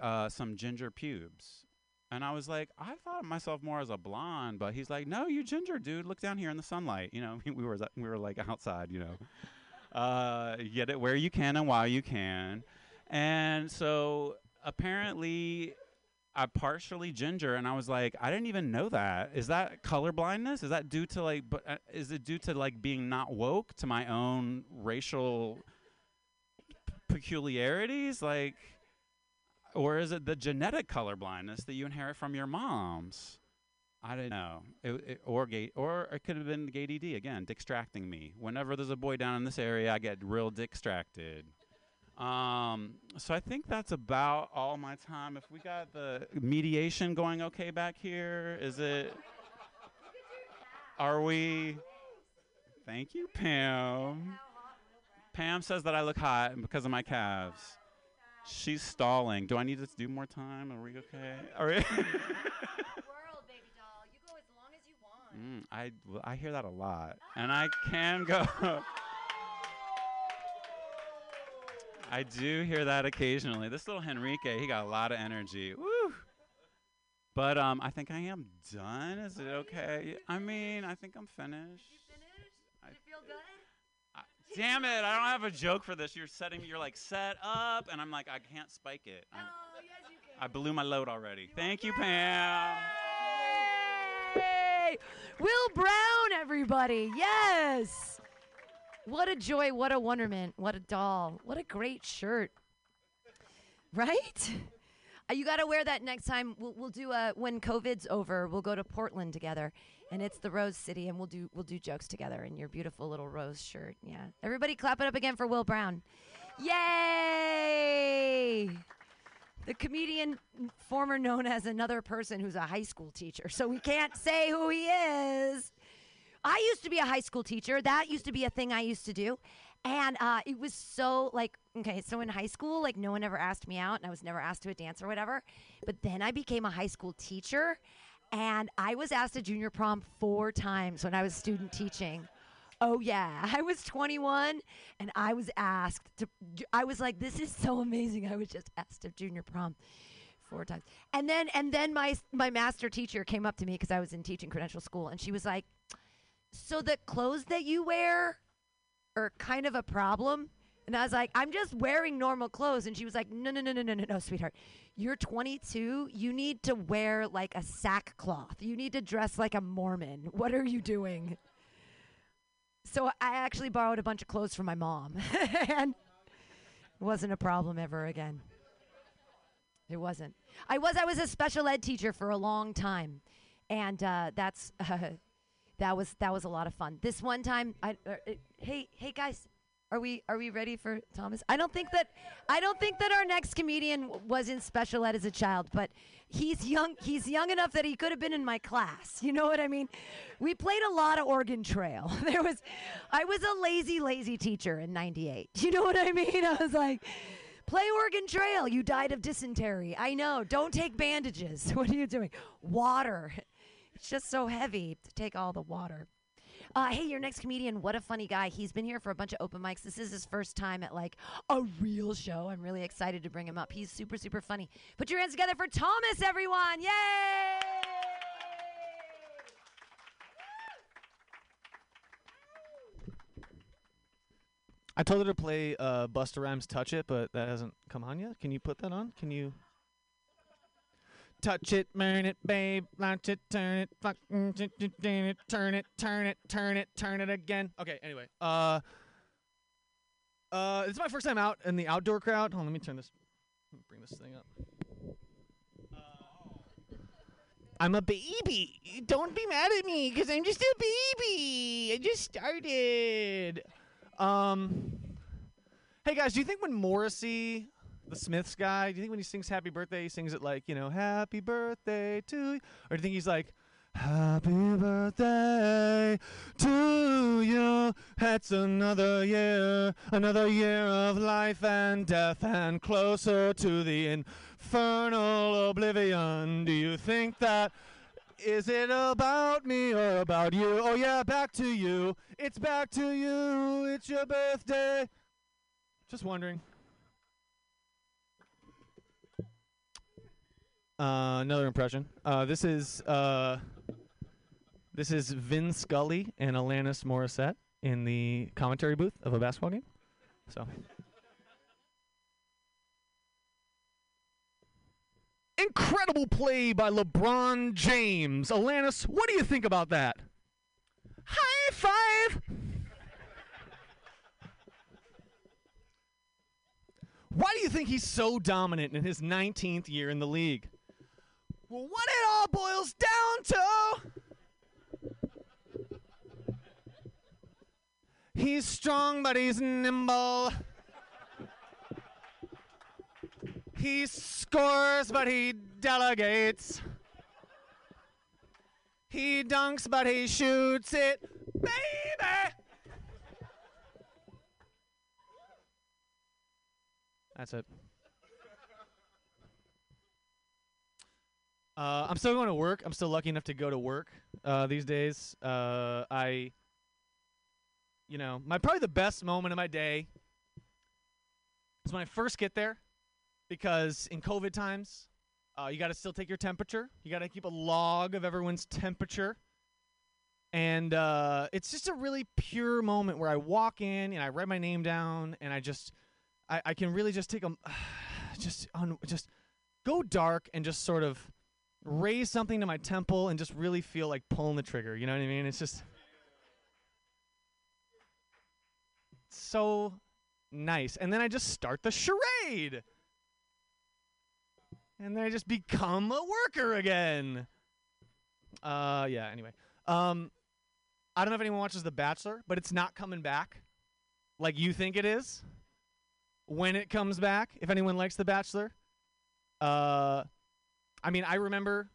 uh, some ginger pubes. And I was like, I thought of myself more as a blonde, but he's like, no, you ginger, dude. Look down here in the sunlight. You know, we were we were like outside. You know, uh, get it where you can and while you can. And so apparently, I'm partially ginger, and I was like, I didn't even know that. Is that color blindness? Is that due to like, but uh, is it due to like being not woke to my own racial peculiarities? Like, or is it the genetic color blindness that you inherit from your moms? I don't know. It, it, or or it could have been gay DD again, distracting me. Whenever there's a boy down in this area, I get real distracted. Um, so I think that's about all my time. If we got the mediation going okay back here, is it? Are we? Thank you, Pam. Pam says that I look hot because of my calves. She's stalling. Do I need to do more time? Are we okay? Are we? World, baby doll. You go as long as you want. mm, I I hear that a lot, and I can go. I do hear that occasionally. This little Henrique, he got a lot of energy. Woo! But um, I think I am done. Is it okay? I mean, I think I'm finished. You finished? I- Did it feel good? I, damn it! I don't have a joke for this. You're setting. You're like set up, and I'm like I can't spike it. I'm- Oh, yes, you can. I blew my load already. Thank you, Pam. Yay! Will Brown, everybody. Yes. What a joy. What a wonderment. What a doll. What a great shirt. Right? Uh, you got to wear that next time. We'll, we'll do a when COVID's over. We'll go to Portland together, and it's the Rose City, and we'll do we'll do jokes together in your beautiful little rose shirt. Yeah, everybody, clap it up again for Will Brown. Yay! The comedian, former known as another person who's a high school teacher, so we can't say who he is. I used to be a high school teacher. That used to be a thing I used to do. And uh, it was so like, okay, so in high school, like no one ever asked me out and I was never asked to a dance or whatever. But then I became a high school teacher and I was asked to junior prom four times when I was student teaching. Oh yeah, I was 21 and I was asked to I was like this is so amazing. I was just asked to junior prom four times. And then and then my my master teacher came up to me cuz I was in teaching credential school and she was like so the clothes that you wear are kind of a problem. And I was like, I'm just wearing normal clothes. And she was like, No, no, no, no, no, no, no, sweetheart. You're 22. You need to wear like a sackcloth. You need to dress like a Mormon. What are you doing? So I actually borrowed a bunch of clothes from my mom. and it wasn't a problem ever again. It wasn't. I was I was a special ed teacher for a long time. And uh, that's uh, that was that was a lot of fun. This one time, I uh, hey hey guys, are we are we ready for Thomas? I don't think that I don't think that our next comedian was in special ed as a child, but he's young. He's young enough that he could have been in my class. You know what I mean? We played a lot of Oregon Trail. There was, I was a lazy lazy teacher in '98. You know what I mean? I was like. Play Oregon Trail. You died of dysentery. I know. Don't take bandages. What are you doing? Water. It's just so heavy to take all the water. Uh, hey, your next comedian, what a funny guy. He's been here for a bunch of open mics. This is his first time at like a real show. I'm really excited to bring him up. He's super, super funny. Put your hands together for Thomas, everyone. Yay! I told her to play uh, Busta Rhymes "Touch It," but that hasn't come on yet. Can you put that on? Can you? Touch it, burn it, babe. Launch it, turn it, fuck, mm, turn it, turn it, turn it, turn it, turn it again. Okay. Anyway, uh, uh, it's my first time out in the outdoor crowd. Hold on, let me turn this. Bring this thing up. I'm a baby. Don't be mad at me, cause I'm just a baby. I just started. Um, hey guys, do you think when Morrissey, the Smiths guy, do you think when he sings "Happy Birthday," he sings it like you know "Happy Birthday to," you? or do you think he's like "Happy Birthday to you"? It's another year, another year of life and death, and closer to the infernal oblivion. Do you think that? Is it about me or about you? Oh yeah, back to you. It's back to you. It's your birthday. Just wondering. Uh, another impression. Uh, this is uh, this is Vin Scully and Alanis Morissette in the commentary booth of a basketball game. So. Incredible play by LeBron James. Alanis, what do you think about that? High five! Why do you think he's so dominant in his 19th year in the league? Well, what it all boils down to. He's strong, but he's nimble. He scores, but he delegates. He dunks, but he shoots it. Baby! That's it. Uh, I'm still going to work. I'm still lucky enough to go to work uh, these days. Uh, I, you know, my probably the best moment of my day is when I first get there, because in COVID times, uh, you got to still take your temperature. You got to keep a log of everyone's temperature, and uh, it's just a really pure moment where I walk in and I write my name down, and I just, I, I can really just take a, just on, just go dark and just sort of raise something to my temple and just really feel like pulling the trigger. You know what I mean? It's just so nice. And then I just start the charade. And then I just become a worker again. Uh yeah, anyway. Um I don't know if anyone watches The Bachelor, but it's not coming back like you think it is. When it comes back, if anyone likes The Bachelor, uh I mean, I remember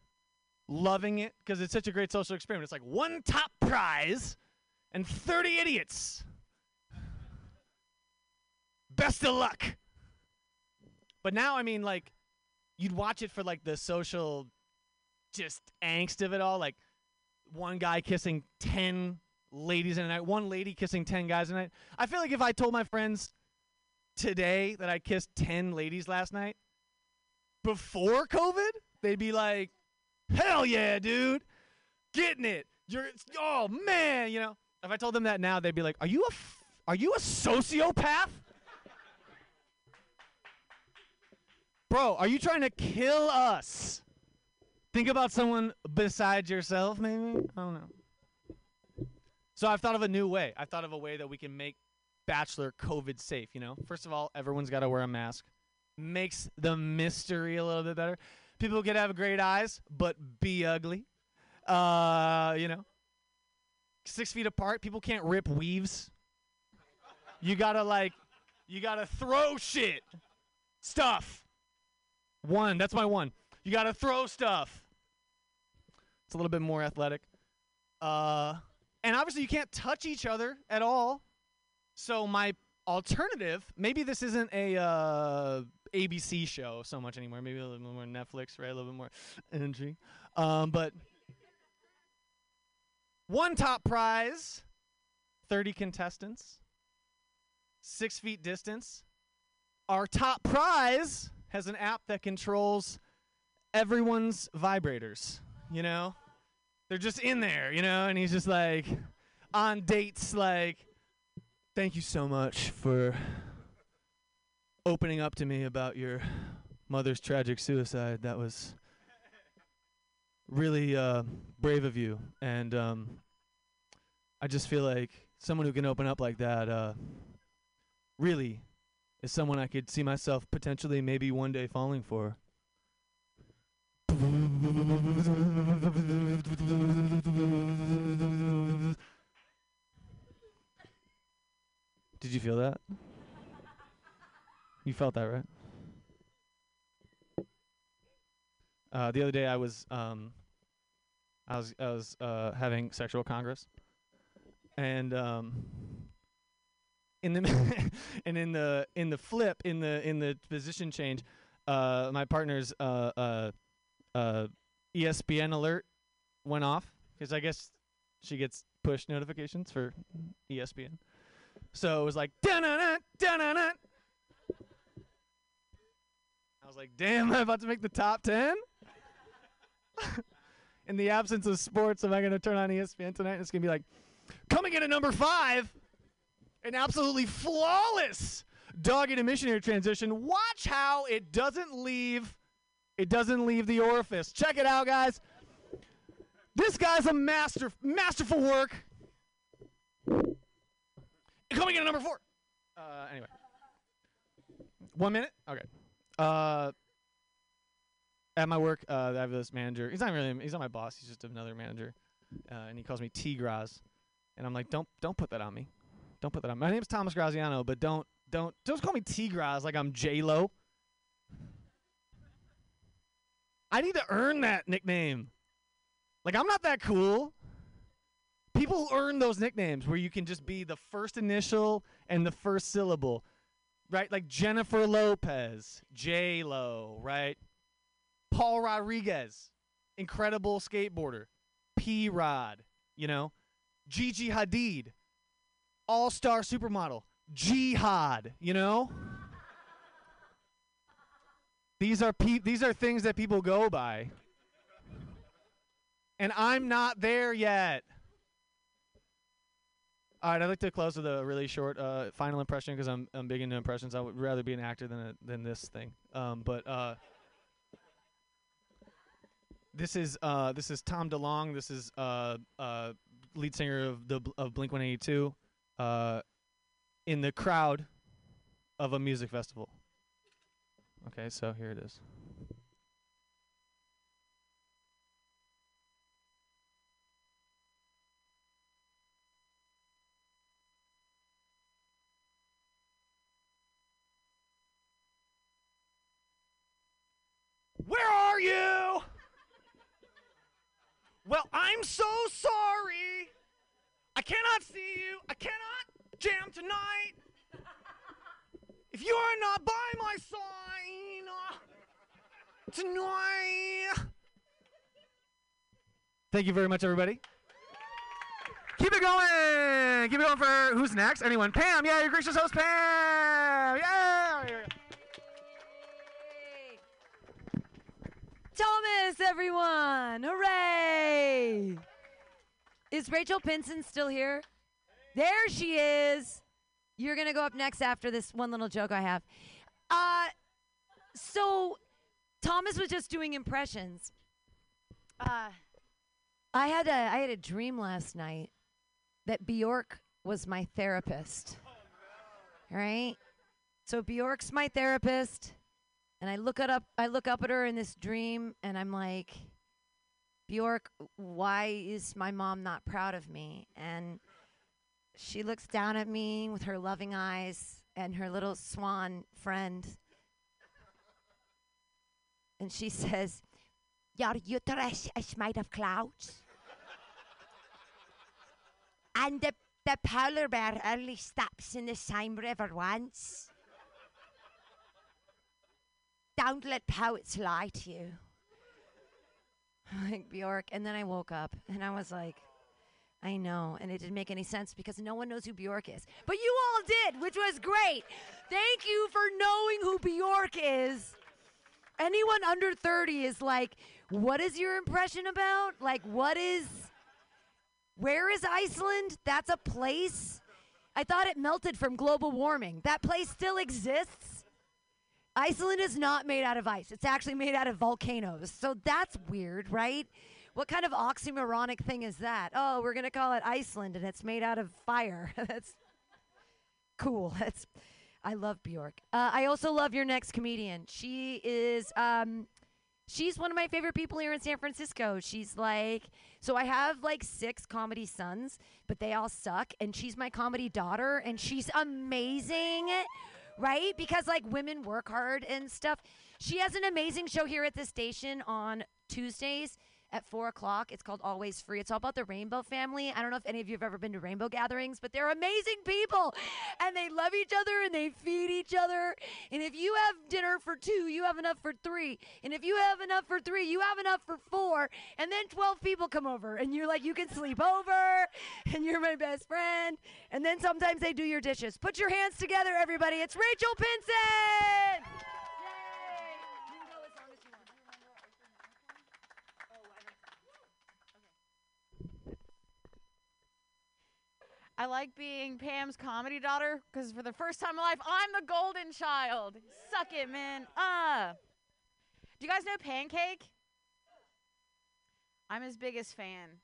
loving it because it's such a great social experiment. It's like one top prize and 30 idiots. Best of luck. But now, I mean, like, you'd watch it for like the social just angst of it all. Like, one guy kissing 10 ladies in a night, one lady kissing 10 guys in a night. I feel like if I told my friends today that I kissed 10 ladies last night before COVID, they'd be like, "Hell yeah, dude, getting it." You're oh man, you know. If I told them that now, they'd be like, "Are you a f- are you a sociopath?" Bro, are you trying to kill us? Think about someone besides yourself, maybe? I don't know. So I've thought of a new way. I've thought of a way that we can make Bachelor COVID safe, you know? First of all, everyone's got to wear a mask. Makes the mystery a little bit better. People can have great eyes, but be ugly. Uh, you know, six feet apart. People can't rip weaves. You gotta like, you gotta throw shit, stuff. One. That's my one. You gotta throw stuff. It's a little bit more athletic. Uh, and obviously you can't touch each other at all. So my alternative, maybe this isn't a uh, ABC show so much anymore. Maybe a little bit more Netflix, right? A little bit more energy. Um, but one top prize, 30 contestants, six feet distance. Our top prize has an app that controls everyone's vibrators, you know? They're just in there, you know? And he's just like on dates, like, thank you so much for opening up to me about your mother's tragic suicide. That was really uh, brave of you, and um, I just feel like someone who can open up like that uh, really is someone I could see myself potentially, maybe one day falling for. Did you feel that? You felt that, right? Uh, the other day, I was um, I was I was uh, having sexual congress, and um, in the and in the in the flip in the in the position change, uh, my partner's uh, uh, uh, ESPN alert went off because I guess she gets push notifications for ESPN. So it was like da na na da na na. Was like, damn, I'm I about to make the top ten? in the absence of sports, am I going to turn on ESPN tonight? And it's going to be like, coming in at number five, an absolutely flawless dog in a missionary transition. Watch how it doesn't leave. It doesn't leave the orifice. Check it out, guys. This guy's a master, masterful work. Coming in at number four. Uh, anyway, one minute. Okay. Uh, at my work, uh, I have this manager. He's not really. He's not my boss. He's just another manager, uh, and he calls me T Graz, and I'm like, don't don't put that on me. Don't put that on. Me. My name's Thomas Graziano, but don't don't don't call me T Graz like I'm J Lo. I need to earn that nickname. Like I'm not that cool. People earn those nicknames where you can just be the first initial and the first syllable, right? Like Jennifer Lopez, J Lo, right? Paul Rodriguez, incredible skateboarder. P Rod, you know, Gigi Hadid, all star supermodel. Jihad, you know? These are pe- these are things that people go by. And I'm not there yet. All right, I'd like to close with a really short uh, final impression because I'm I'm big into impressions. I would rather be an actor than a, than this thing. Um, but uh, this is uh, this is Tom DeLonge. This is uh, uh, lead singer of the of Blink 182 uh, in the crowd of a music festival. Okay, so here it is. Where are you? Well, I'm so sorry. I cannot see you. I cannot jam tonight. If you are not by my side uh, tonight. Thank you very much, everybody. Keep it going. Keep it going for who's next? Anyone? Pam. Yeah, your gracious host, Pam. Yeah. Thomas, everyone! Hooray! Is Rachel Pinson still here? There she is. You're gonna go up next after this one little joke I have. Uh, so Thomas was just doing impressions. Uh, I had a I had a dream last night that Bjork was my therapist. Right? So Bjork's my therapist. And I look up I look up at her in this dream and I'm like, Bjork, why is my mom not proud of me? And she looks down at me with her loving eyes and her little swan friend. And she says, Your uterus is made of clouds. and the, the polar bear only steps in the same river once. Don't let poets lie to you. like Bjork. And then I woke up and I was like, I know. And it didn't make any sense because no one knows who Bjork is. But you all did, which was great. Thank you for knowing who Bjork is. Anyone under 30 is like, what is your impression about? Like, what is. Where is Iceland? That's a place? I thought it melted from global warming. That place still exists. Iceland is not made out of ice. It's actually made out of volcanoes. So that's weird, right? What kind of oxymoronic thing is that? Oh, we're going to call it Iceland and it's made out of fire. that's cool. That's I love Bjork. Uh, I also love your next comedian. She is um she's one of my favorite people here in San Francisco. She's like so I have like six comedy sons, but they all suck and she's my comedy daughter and she's amazing right? Because like women work hard and stuff. She has an amazing show here at the station on Tuesdays at four o'clock. It's called Always Free. It's all about the Rainbow family. I don't know if any of you have ever been to Rainbow gatherings, but they're amazing people and they love each other and they feed each other. And if you have dinner for two, you have enough for three. And if you have enough for three, you have enough for four. And then 12 people come over and you're like, you can sleep over and you're my best friend. And then sometimes they do your dishes. Put your hands together, everybody. It's Rachel Pinson. Yay! You can go as long as you want. I like being Pam's comedy daughter because for the first time in life, I'm the golden child. Suck it, man. Uh. Do you guys know Pancake? I'm his biggest fan.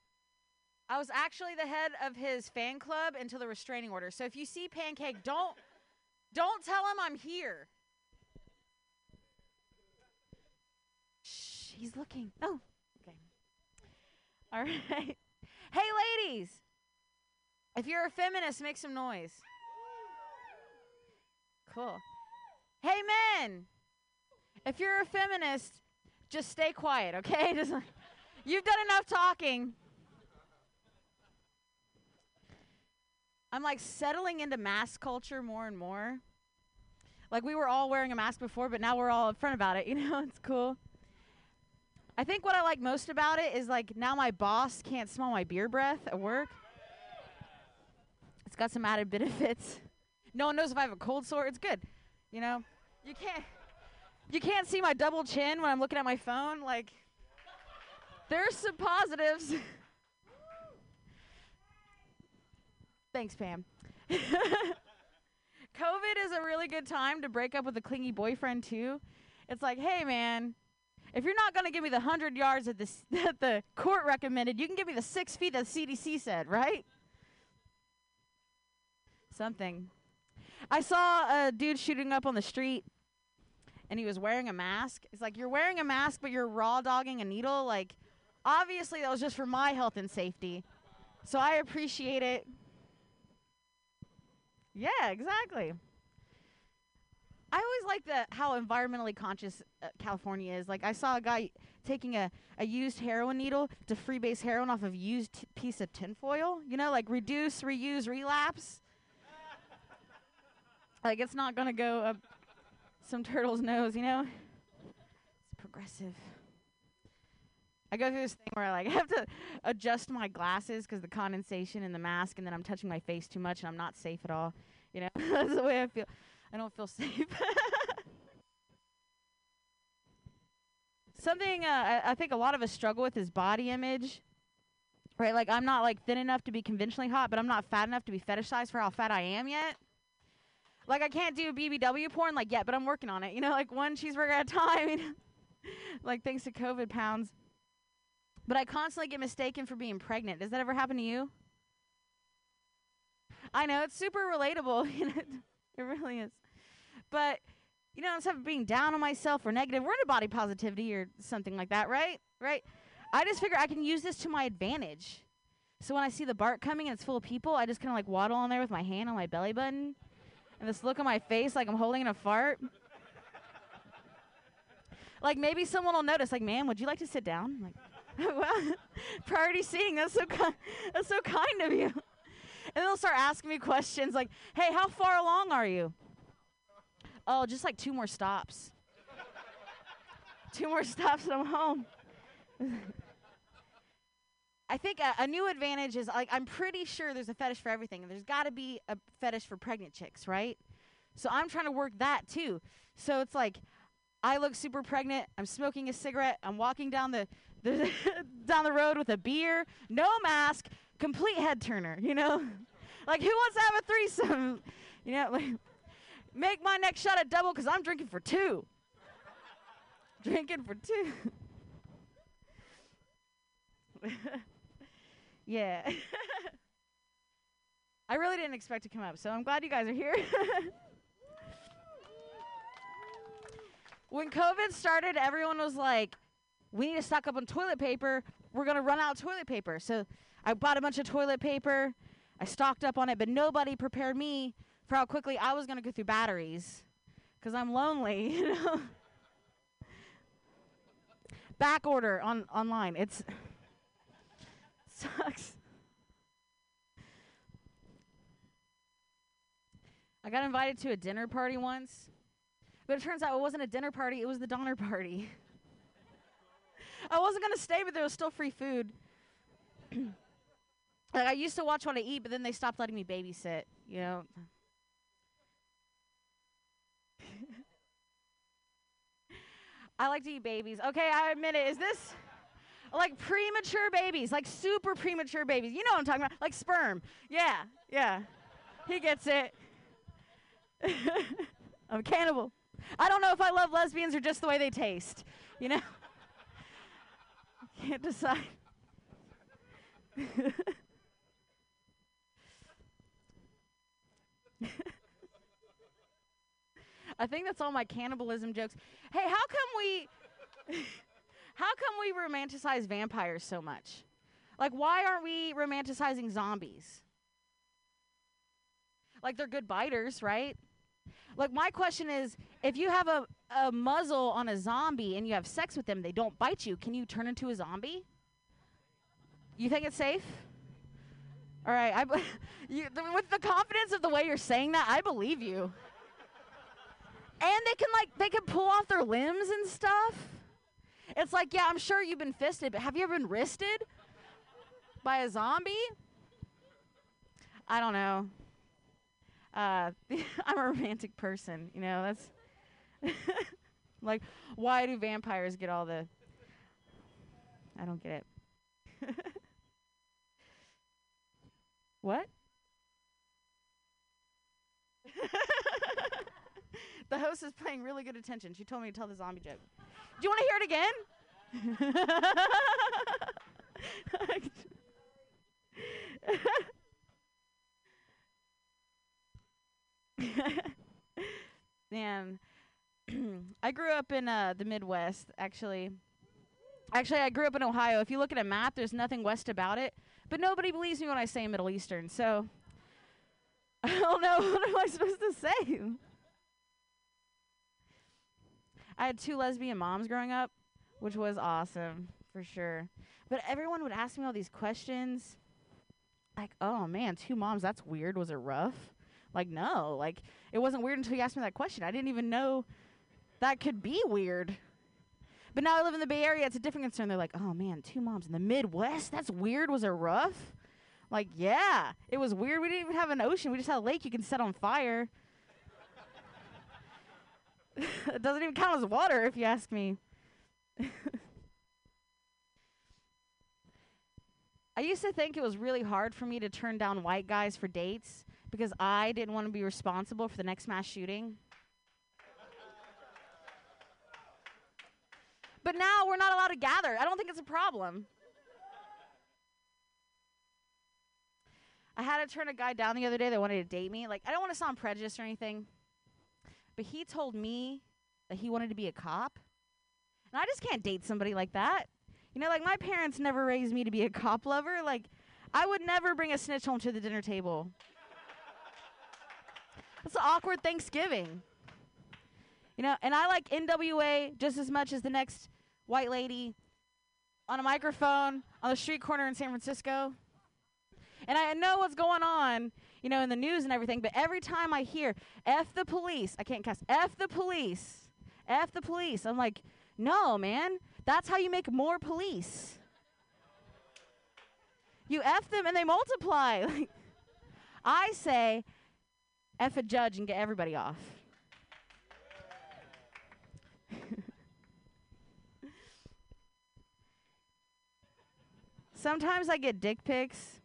I was actually the head of his fan club until the restraining order. So if you see Pancake, don't don't tell him I'm here. Shh, he's looking. Oh, okay. All right. Hey, ladies. If you're a feminist, make some noise. Cool. Hey, men. If you're a feminist, just stay quiet, okay? Just you've done enough talking. I'm like settling into mask culture more and more. Like we were all wearing a mask before, but now we're all upfront about it. You know, it's cool. I think what I like most about it is like now my boss can't smell my beer breath at work. It's got some added benefits. No one knows if I have a cold sore. It's good. You know, you can't you can't see my double chin when I'm looking at my phone. Like there's some positives. Thanks, Pam. COVID is a really good time to break up with a clingy boyfriend too. It's like, hey man, if you're not gonna give me the hundred yards that the that the court recommended, you can give me the six feet that the CDC said, right? Something. I saw a dude shooting up on the street, and he was wearing a mask. It's like you're wearing a mask, but you're raw dogging a needle. Like, obviously that was just for my health and safety. So I appreciate it. Yeah, exactly. I always like the how environmentally conscious uh, California is. Like I saw a guy taking a, a used heroin needle to freebase heroin off of used t- piece of tinfoil. You know, like reduce, reuse, relapse. Like it's not gonna go up some turtle's nose. You know, it's progressive. I go through this thing where I like have to adjust my glasses because the condensation in the mask, and then I'm touching my face too much, and I'm not safe at all. You know, that's the way I feel. I don't feel safe. Something uh, I, I think a lot of us struggle with is body image. Right, like I'm not like thin enough to be conventionally hot, but I'm not fat enough to be fetishized for how fat I am yet. Like I can't do BBW porn like yet, but I'm working on it. You know, like one cheeseburger at a time. Like thanks to COVID pounds. But I constantly get mistaken for being pregnant. Does that ever happen to you? I know it's super relatable. You know, it really is. But you know, instead of being down on myself or negative, we're into body positivity or something like that, right? Right? I just figure I can use this to my advantage. So when I see the BART coming and it's full of people, I just kind of like waddle on there with my hand on my belly button and this look on my face like I'm holding in a fart. like maybe someone will notice, like, "Ma'am, would you like to sit down?" Like, well, priority seating. That's so ki- that's so kind of you. And they'll start asking me questions like, "Hey, how far along are you?" Oh, just like two more stops. two more stops and I'm home. I think a, a new advantage is like I'm pretty sure there's a fetish for everything. And there's got to be a fetish for pregnant chicks, right? So I'm trying to work that too. So it's like I look super pregnant. I'm smoking a cigarette. I'm walking down the, the down the road with a beer, no mask, complete head turner. You know, like who wants to have a threesome? You know, like make my next shot a double because I'm drinking for two. drinking for two. Yeah. I really didn't expect to come up, so I'm glad you guys are here. when COVID started, everyone was like, we need to stock up on toilet paper. We're going to run out of toilet paper. So I bought a bunch of toilet paper. I stocked up on it, but nobody prepared me for how quickly I was going to go through batteries because I'm lonely, you know. Back order on online. It's sucks. I got invited to a dinner party once, but it turns out it wasn't a dinner party, it was the Donner Party. I wasn't going to stay, but there was still free food. like I used to watch what I eat, but then they stopped letting me babysit, you know. I like to eat babies. Okay, I admit it. Is this like premature babies, like super premature babies. You know what I'm talking about? Like sperm. Yeah, yeah. He gets it. I'm a cannibal. I don't know if I love lesbians or just the way they taste. You know? Can't decide. I think that's all my cannibalism jokes. Hey, how come we how come we romanticize vampires so much? Like why aren't we romanticizing zombies? Like they're good biters, right? Like my question is, if you have a, a muzzle on a zombie and you have sex with them, they don't bite you. Can you turn into a zombie? You think it's safe? All right, I b- you, th- with the confidence of the way you're saying that, I believe you. And they can like they can pull off their limbs and stuff. It's like, yeah, I'm sure you've been fisted, but have you ever been wristed by a zombie? I don't know. Uh, I'm a romantic person, you know. That's like, why do vampires get all the? I don't get it. what? The host is paying really good attention. She told me to tell the zombie joke. Do you want to hear it again? Man, I grew up in uh, the Midwest, actually. Actually, I grew up in Ohio. If you look at a map, there's nothing west about it. But nobody believes me when I say Middle Eastern, so I don't know. What am I supposed to say? I had two lesbian moms growing up, which was awesome, for sure. But everyone would ask me all these questions. Like, oh man, two moms, that's weird. Was it rough? Like, no. Like, it wasn't weird until you asked me that question. I didn't even know that could be weird. But now I live in the Bay Area, it's a different concern. They're like, oh man, two moms in the Midwest? That's weird. Was it rough? Like, yeah, it was weird. We didn't even have an ocean. We just had a lake you can set on fire. it doesn't even count as water, if you ask me. I used to think it was really hard for me to turn down white guys for dates because I didn't want to be responsible for the next mass shooting. But now we're not allowed to gather. I don't think it's a problem. I had to turn a guy down the other day that wanted to date me. Like, I don't want to sound prejudiced or anything, but he told me that he wanted to be a cop. And I just can't date somebody like that. You know, like, my parents never raised me to be a cop lover. Like, I would never bring a snitch home to the dinner table. That's an awkward Thanksgiving. You know, and I like NWA just as much as the next white lady on a microphone on the street corner in San Francisco. And I know what's going on, you know, in the news and everything, but every time I hear F the police, I can't cast F the police, F the police, I'm like, no, man, that's how you make more police. You F them and they multiply. I say, F a judge and get everybody off. Sometimes I get dick pics.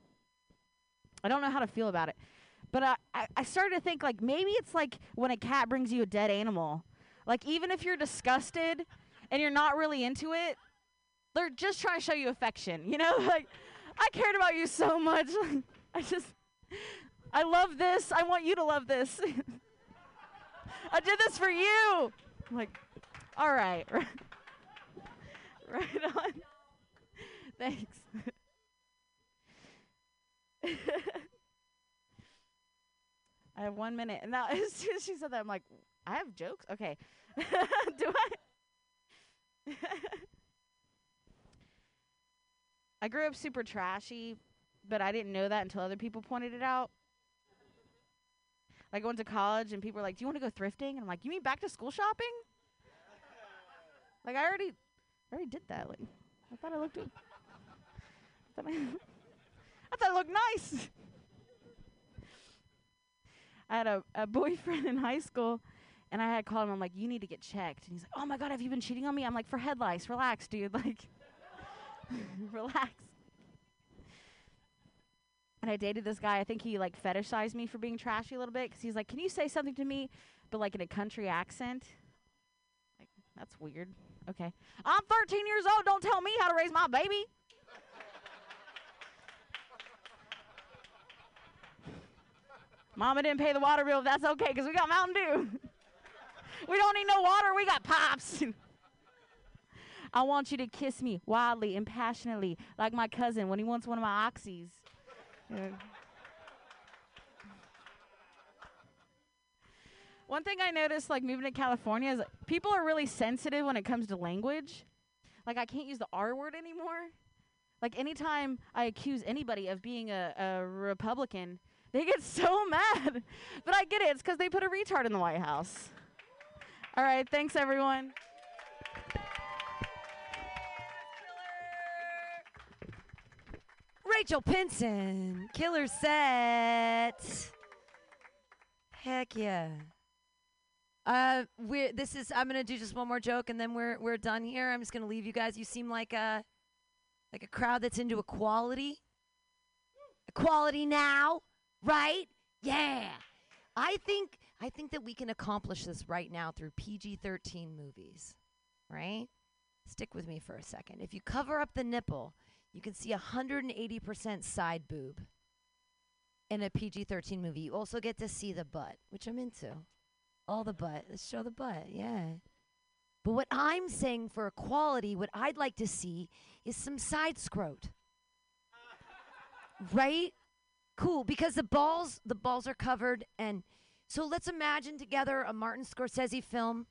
I don't know how to feel about it. But I, I, I started to think like maybe it's like when a cat brings you a dead animal. Like even if you're disgusted and you're not really into it, they're just trying to show you affection. You know, like I cared about you so much. I just I love this. I want you to love this. I did this for you. I'm like, all right. right on. Thanks. I have one minute. And now, as soon as she said that, I'm like, I have jokes? Okay. Do I? I grew up super trashy, but I didn't know that until other people pointed it out. Like I went to college and people were like, "Do you want to go thrifting?" And I'm like, "You mean back to school shopping?" like I already, I already did that. Like I thought I looked. I thought I, I looked nice. I had a, a boyfriend in high school, and I had called him. I'm like, "You need to get checked." And he's like, "Oh my god, have you been cheating on me?" I'm like, "For head lice, relax, dude." Like, Relax. And I dated this guy. I think he like fetishized me for being trashy a little bit because he's like, "Can you say something to me, but like in a country accent?" Like that's weird. Okay, I'm 13 years old. Don't tell me how to raise my baby. Mama didn't pay the water bill. but That's okay because we got Mountain Dew. we don't need no water. We got pops. I want you to kiss me wildly and passionately, like my cousin when he wants one of my oxys. One thing I noticed, like moving to California, is people are really sensitive when it comes to language. Like I can't use the R word anymore. Like anytime I accuse anybody of being a, a Republican, they get so mad. But I get it. It's because they put a retard in the White House. All right. Thanks, everyone. Rachel Pinson, killer set. Heck yeah. Uh, we this is. I'm gonna do just one more joke, and then we're we're done here. I'm just gonna leave you guys. You seem like a like a crowd that's into equality. Equality now, right? Yeah. I think I think that we can accomplish this right now through PG-13 movies, right? Stick with me for a second. If you cover up the nipple, you can see 180% side boob in a PG 13 movie. You also get to see the butt, which I'm into. All the butt. Let's show the butt. Yeah. But what I'm saying for equality, what I'd like to see is some side scrot. right? Cool, because the balls, the balls are covered, and so let's imagine together a Martin Scorsese film,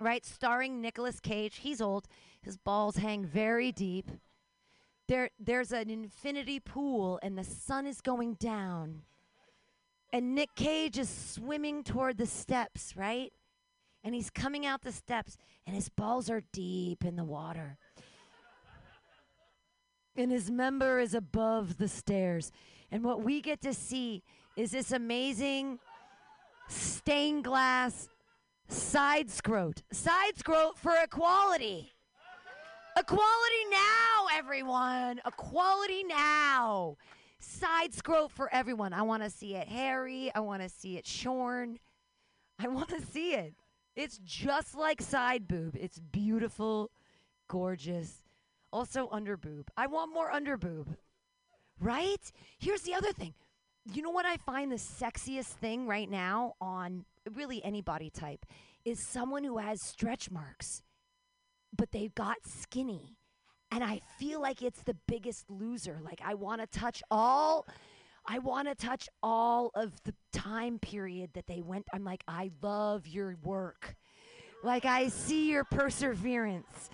right, starring Nicolas Cage. He's old, his balls hang very deep there there's an infinity pool and the sun is going down and Nick Cage is swimming toward the steps, right? And he's coming out the steps and his balls are deep in the water. and his member is above the stairs. And what we get to see is this amazing stained glass side scrot. Side for equality. Equality now, everyone. Equality now. Side scrot for everyone. I want to see it hairy. I want to see it shorn. I want to see it. It's just like side boob. It's beautiful, gorgeous. Also under boob. I want more under boob. Right? Here's the other thing. You know what I find the sexiest thing right now on really any body type is someone who has stretch marks but they got skinny. And I feel like it's the biggest loser. Like I want to touch all I want to touch all of the time period that they went. I'm like, I love your work. Like I see your perseverance.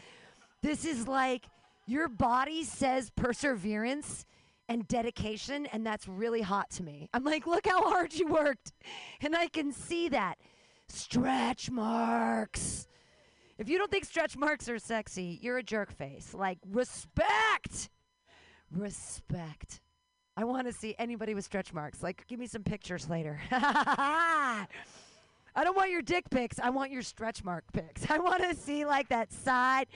This is like your body says perseverance and dedication, and that's really hot to me. I'm like, look how hard you worked. And I can see that. Stretch marks. If you don't think stretch marks are sexy, you're a jerk face. Like, respect! Respect. I want to see anybody with stretch marks. Like, give me some pictures later. I don't want your dick pics. I want your stretch mark pics. I want to see, like, that side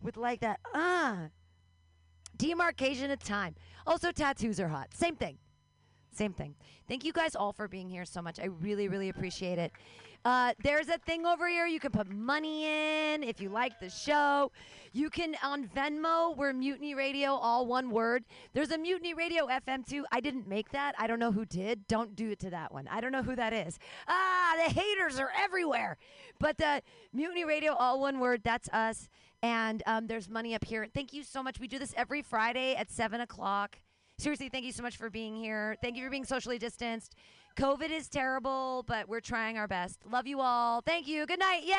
with, like, that, uh, demarcation of time. Also, tattoos are hot. Same thing. Same thing. Thank you guys all for being here so much. I really, really appreciate it. Uh, there's a thing over here. You can put money in if you like the show. You can on Venmo. We're Mutiny Radio, all one word. There's a Mutiny Radio FM too. I didn't make that. I don't know who did. Don't do it to that one. I don't know who that is. Ah, the haters are everywhere. But the Mutiny Radio, all one word. That's us. And um, there's money up here. Thank you so much. We do this every Friday at seven o'clock. Seriously, thank you so much for being here. Thank you for being socially distanced. COVID is terrible, but we're trying our best. Love you all. Thank you. Good night. Yay!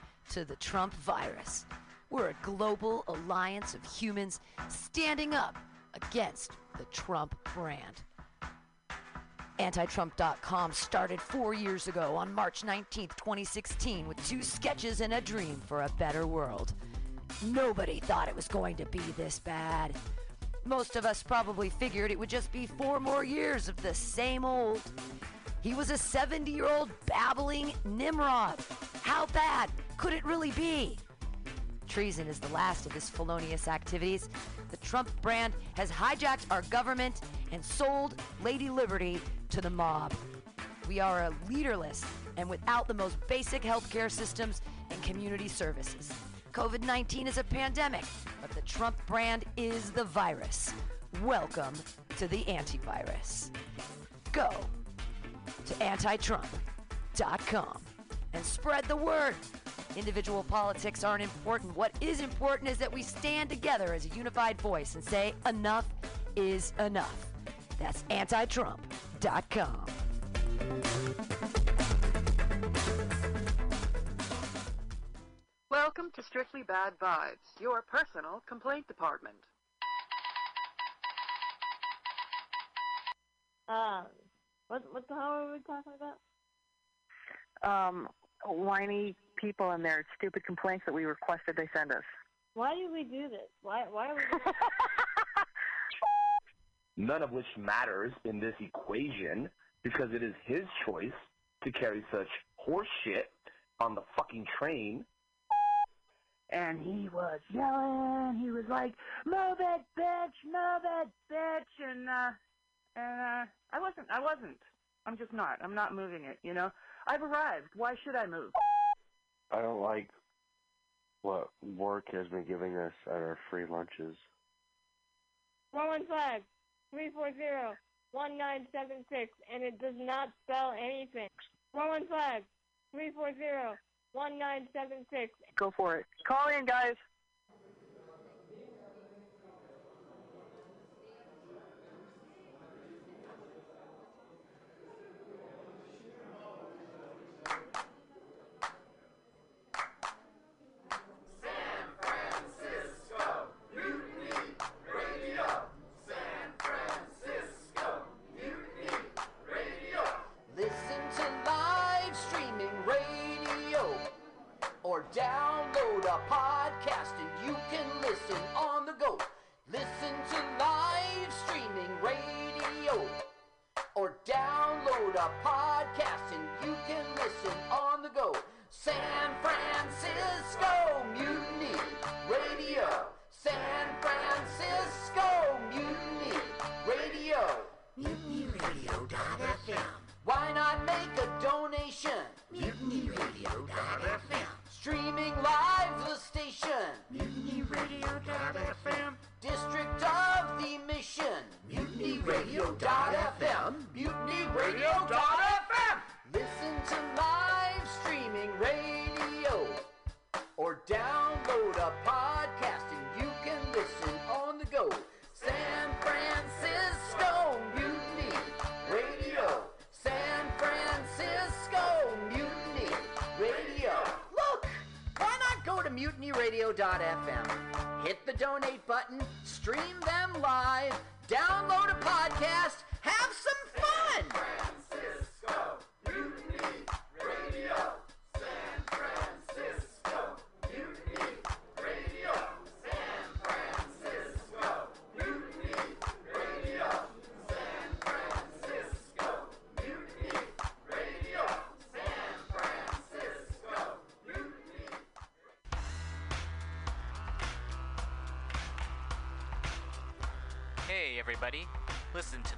to the Trump virus. We're a global alliance of humans standing up against the Trump brand. AntiTrump.com started four years ago on March 19th, 2016, with two sketches and a dream for a better world. Nobody thought it was going to be this bad. Most of us probably figured it would just be four more years of the same old. He was a 70 year old babbling Nimrod. How bad could it really be? Treason is the last of his felonious activities. The Trump brand has hijacked our government and sold Lady Liberty to the mob. We are a leaderless and without the most basic healthcare systems and community services. COVID 19 is a pandemic, but the Trump brand is the virus. Welcome to the antivirus. Go to antitrump.com and spread the word. Individual politics aren't important. What is important is that we stand together as a unified voice and say, enough is enough. That's antitrump.com. Welcome to Strictly Bad Vibes, your personal complaint department. Um, what what the hell are we talking about? Um, whiny people and their stupid complaints that we requested they send us. Why do we do this? Why why are we doing none of which matters in this equation because it is his choice to carry such horse shit on the fucking train. And he was yelling. He was like, "Move it, bitch! Move it, bitch!" And uh, and uh, I wasn't. I wasn't. I'm just not. I'm not moving it. You know. I've arrived. Why should I move? I don't like what work has been giving us at our free lunches. Rolling flag, three four zero one nine seven six, and it does not spell anything. Rolling flag, three four zero one nine seven six. Go for it. Call in, guys.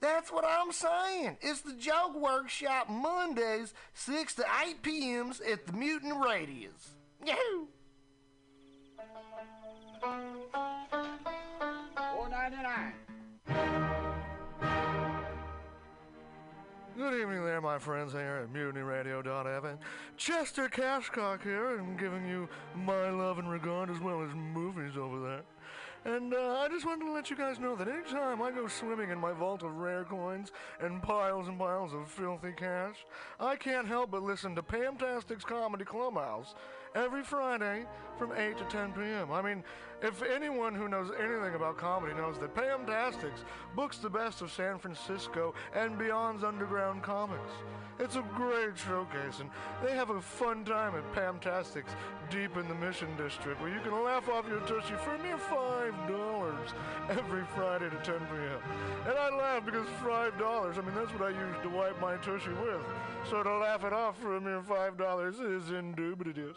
That's what I'm saying. It's the Joke Workshop Mondays, 6 to 8 p.m.s at the Mutant Radius. Yahoo! Four ninety nine. Good evening there, my friends here at MutinyRadio.fm. Chester Cashcock here, and giving you my love and regard as well as movies over there. And uh, I just wanted to let you guys know that anytime I go swimming in my vault of rare coins and piles and piles of filthy cash, I can't help but listen to Pamtastic's Comedy Clubhouse every Friday from 8 to 10 p.m. I mean, if anyone who knows anything about comedy knows that Pamtastics books the best of San Francisco and beyond's underground comics. It's a great showcase, and they have a fun time at Pamtastics deep in the Mission District where you can laugh off your tushy for a mere $5 every Friday to 10 p.m. And I laugh because $5, I mean, that's what I use to wipe my tushy with. So to laugh it off for a mere $5 is indubitious.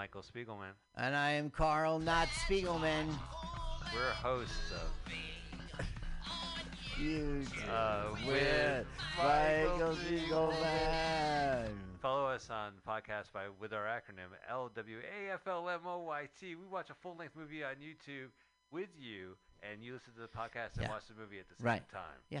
Michael Spiegelman. And I am Carl, not Spiegelman. We're hosts of You uh, with Michael Spiegelman. Follow us on podcast by with our acronym LWAFLMOYT. We watch a full length movie on YouTube with you, and you listen to the podcast and Yeah. watch the movie at the same Right. time. Yeah.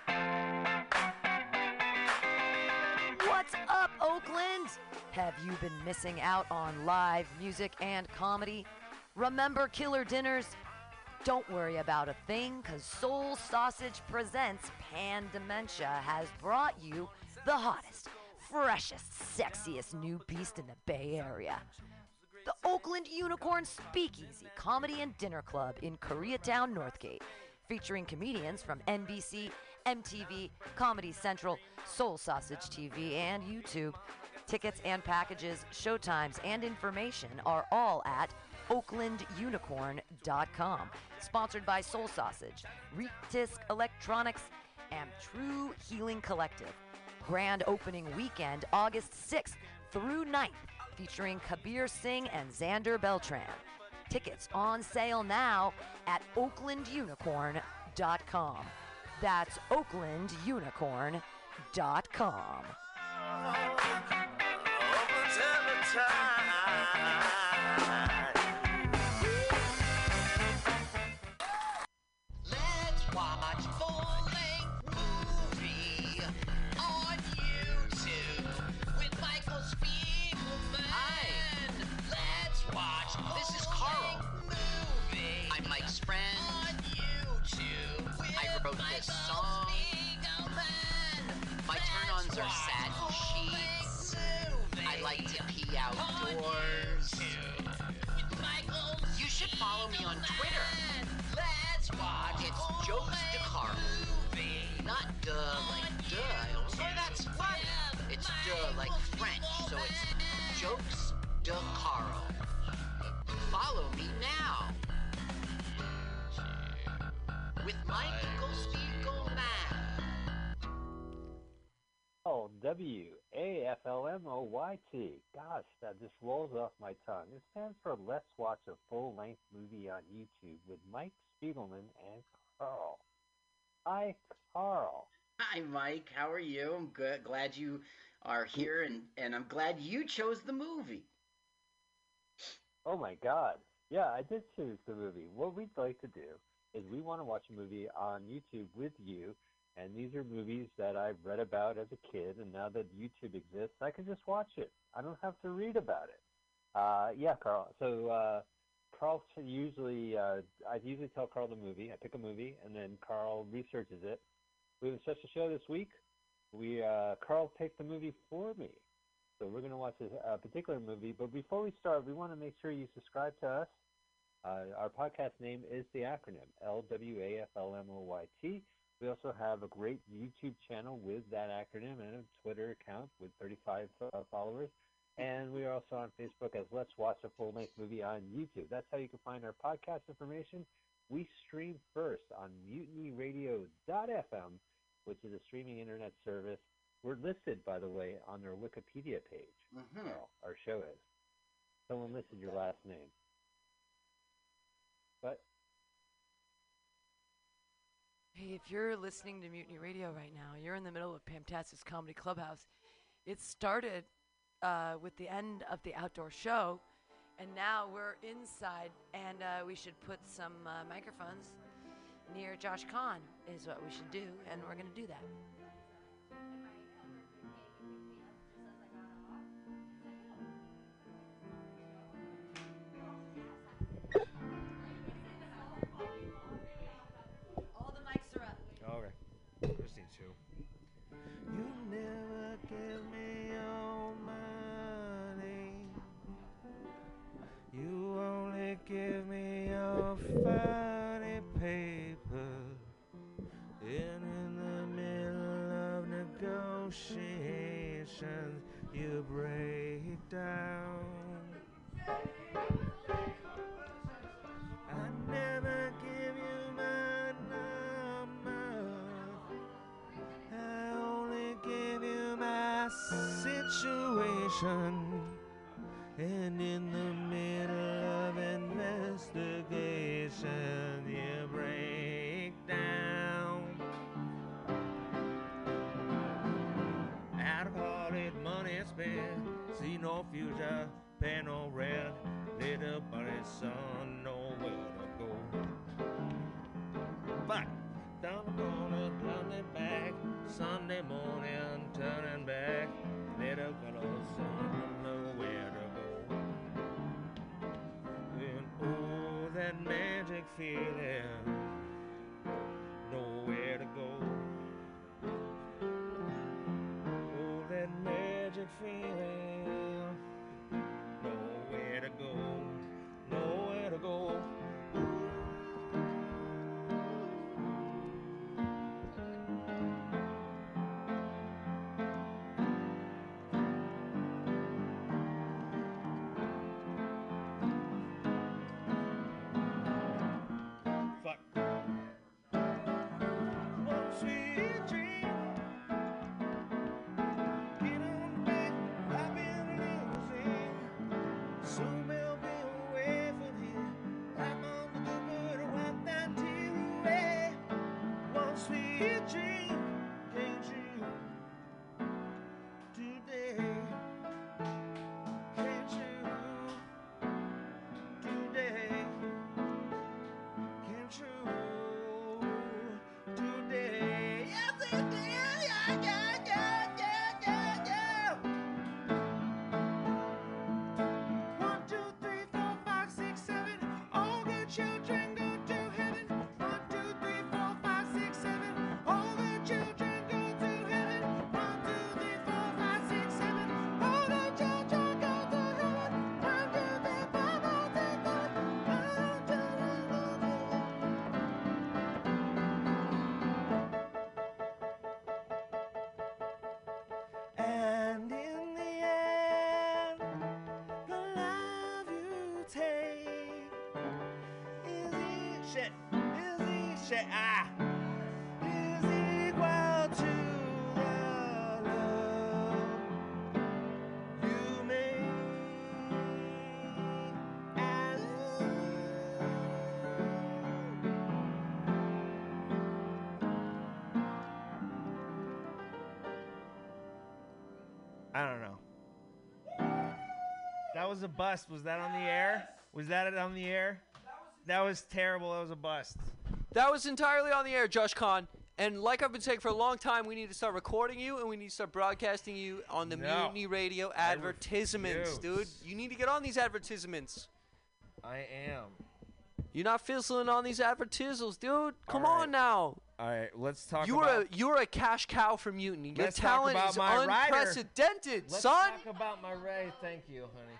What's up, Oakland? Have you been missing out on live music and comedy? Remember Killer Dinners? Don't worry about a thing, because Soul Sausage Presents Pan Dementia has brought you the hottest, freshest, sexiest new beast in the Bay Area. The Oakland Unicorn Speakeasy Comedy and Dinner Club in Koreatown, Northgate featuring comedians from NBC, MTV, Comedy Central, Soul Sausage TV, and YouTube. Tickets and packages, showtimes, and information are all at oaklandunicorn.com. Sponsored by Soul Sausage, Retisk Electronics, and True Healing Collective. Grand opening weekend, August 6th through 9th, featuring Kabir Singh and Xander Beltran. Tickets on sale now at oaklandunicorn.com. That's oaklandunicorn.com. follow me on Twitter. Let's watch. It's Jokes de Caro. Not duh like duh. Although that's funny. It's duh like French, so it's Jokes de Caro. Follow me now. With Michael Spiegelman. Oh, W A F L M O Y T. Gosh, that just rolls off my tongue. It stands for Let's Watch a Full Length Movie on YouTube with Mike Spiegelman and Carl. Hi, Carl. Hi, Mike. How are you? I'm good. Glad you are here, and, and I'm glad you chose the movie. Oh my God. Yeah, I did choose the movie. What we'd like to do is we want to watch a movie on YouTube with you, and these are movies that I've read about as a kid, and now that YouTube exists, I can just watch it. I don't have to read about it. Uh, yeah, Carl. So uh, Carl usually, uh, I usually tell Carl the movie. I pick a movie, and then Carl researches it. We have such a show this week. We uh, Carl picked the movie for me. So we're going to watch a, a particular movie. But before we start, we want to make sure you subscribe to us. Uh, our podcast name is the acronym LWAFLMOYT. We also have a great YouTube channel with that acronym and a Twitter account with 35 uh, followers. And we are also on Facebook as Let's Watch a Full Length Movie on YouTube. That's how you can find our podcast information. We stream first on mutinyradio.fm, which is a streaming internet service. We're listed, by the way, on their Wikipedia page. Mhm. Carl, our show is. Someone listed your last name. But Hey, if you're listening to Mutiny Radio right now, you're in the middle of Pamtastic's Comedy Clubhouse. It started uh, with the end of the outdoor show, and now we're inside, and uh, we should put some uh, microphones near Josh Kahn, is what we should do, and we're going to do that. Situation. And in the middle of investigation, you break down. Pocket money spent, see no future, pay no rent. Little buddy's son, nowhere to go. But down the corner, coming back, Sunday morning, turning back. Little girl's magic children shit, shit, ah, is equal to the love you. And I don't know. That was a bust. Was that on the air? Was that it on the air? That was terrible. That was a bust. That was entirely on the air, Josh Khan. And like I've been saying for a long time, we need to start recording you and we need to start broadcasting you on the No. Mutiny Radio advertisements, dude. refuse. You need to get on these advertisements. I am. You're not fizzling on these advertisals, dude. Come All on now. All right, let's talk You're about. a you're a cash cow for Mutiny. Your Let's talk talent about is my rider. unprecedented, Let's son. talk about my Ray. Thank you, honey.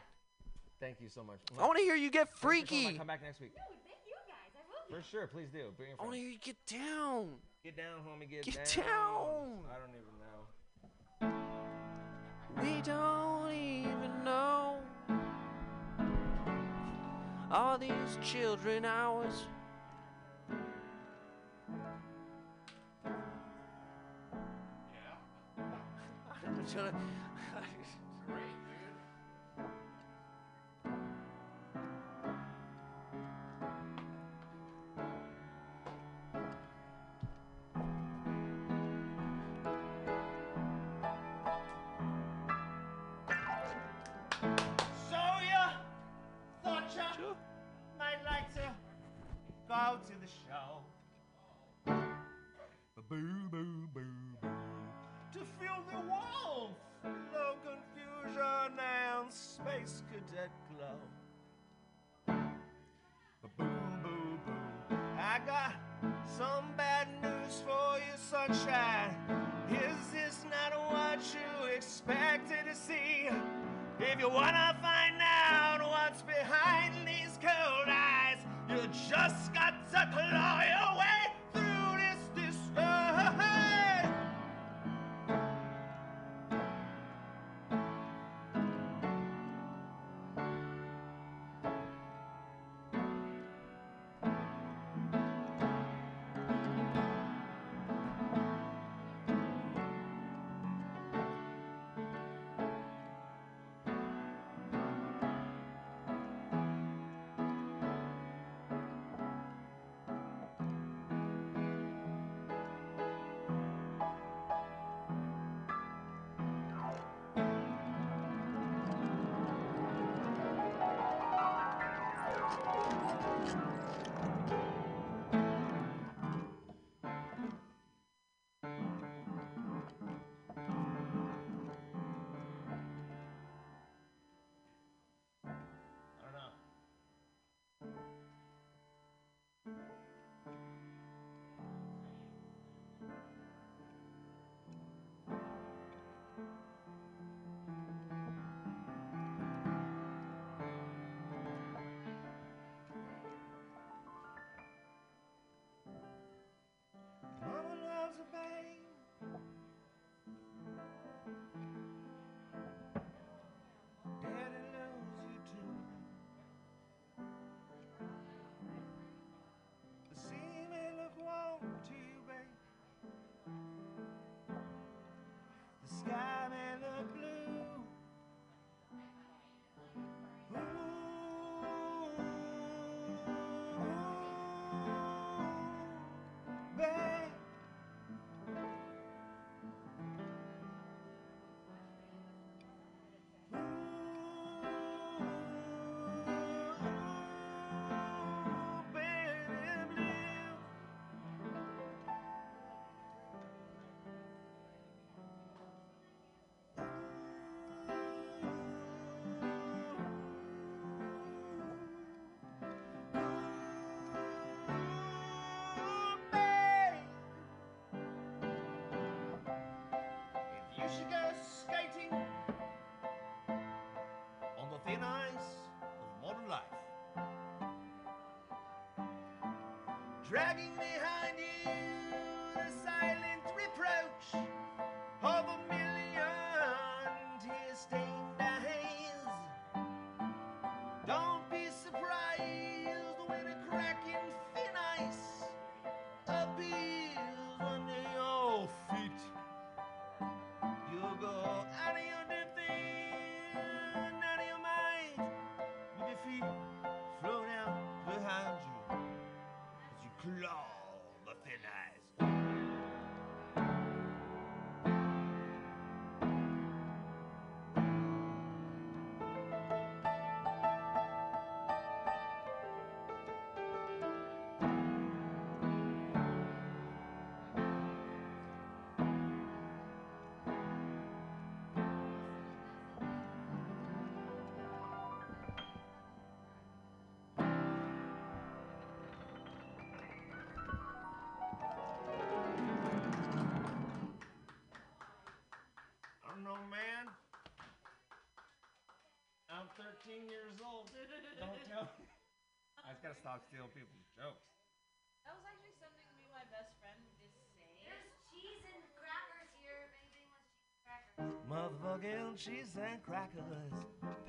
Thank you so much. I want to hear you get Thanks for coming freaky. back. Come back next week. No, thank you guys. I will. For sure, please do. Bring your I want to hear you get down. Get down, homie. Get, Get down. down. I don't even know. We don't even know all these children ours. I'm Boo boo boo boo. To feel the warmth, no confusion and space cadet glow. Boo boo boo. I got some bad news for you, sunshine. Is this not what you expected to see? If you wanna find out what's behind these cold eyes, you just got to claw your way she goes skating on the thin ice of modern life. Dragging behind you the silent reproach 13 years old. Don't tell. I just gotta stop stealing people's jokes. That was actually something me and my best friend did say. There's cheese and crackers here. If anything wants cheese and crackers. Motherfucking cheese and crackers.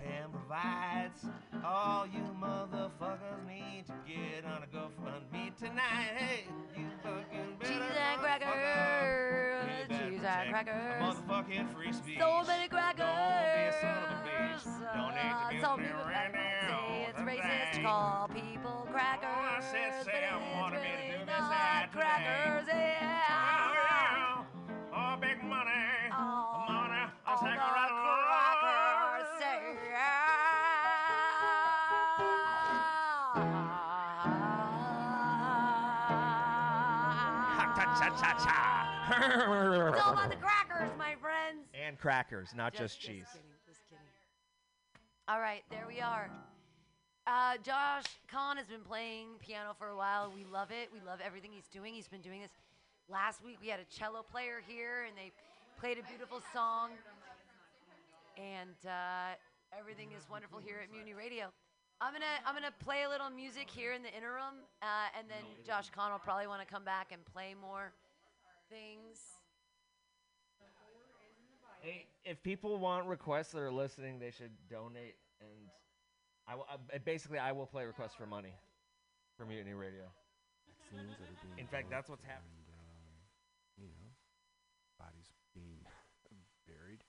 Pam provides. All you motherfuckers need to get on a GoFundMe tonight. Hey, you fucking better Cheese and crackers. Cheese and crackers. Motherfucking free speech. So many crackers. Don't be a son of a bitch. Donate to Some Music people right now. it's racist to call people crackers. I said Sam but wanted it's me to really do this ad today. crackers. Yeah. Oh, big money. All, money. all take the a right crackers say It's all about the crackers, my friends. And crackers, not just, Just- cheese. Just kidding, just kidding. All right, there we are. Uh, Josh Kahn has been playing piano for a while. We love it. We love everything he's doing. He's been doing this. Last week we had a cello player here, and they played a beautiful song. And uh, everything is wonderful here at Muni Radio. I'm gonna I'm gonna play a little music here in the interim, uh, and then Josh Kahn will probably want to come back and play more things. Hey, if people want requests that are listening, they should donate, and I, basically I will play requests for money for Mutiny Radio. Vaccines that are being In fact, that's what's happening. um, you know, bodies being buried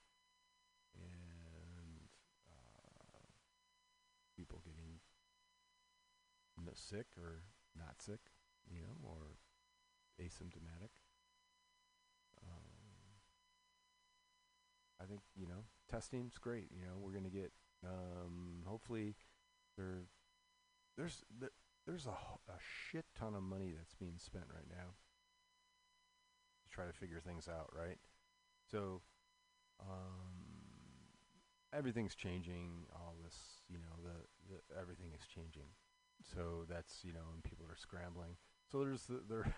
and uh, people getting sick or not sick, you know, or asymptomatic. Um, I think you know testing's great. You know, we're gonna get um, hopefully there there's th- there's a, a shit ton of money that's being spent right now to try to figure things out, right? So um, everything's changing. All this, you know, the, the everything is changing. So that's you know, and people are scrambling. So there's the, there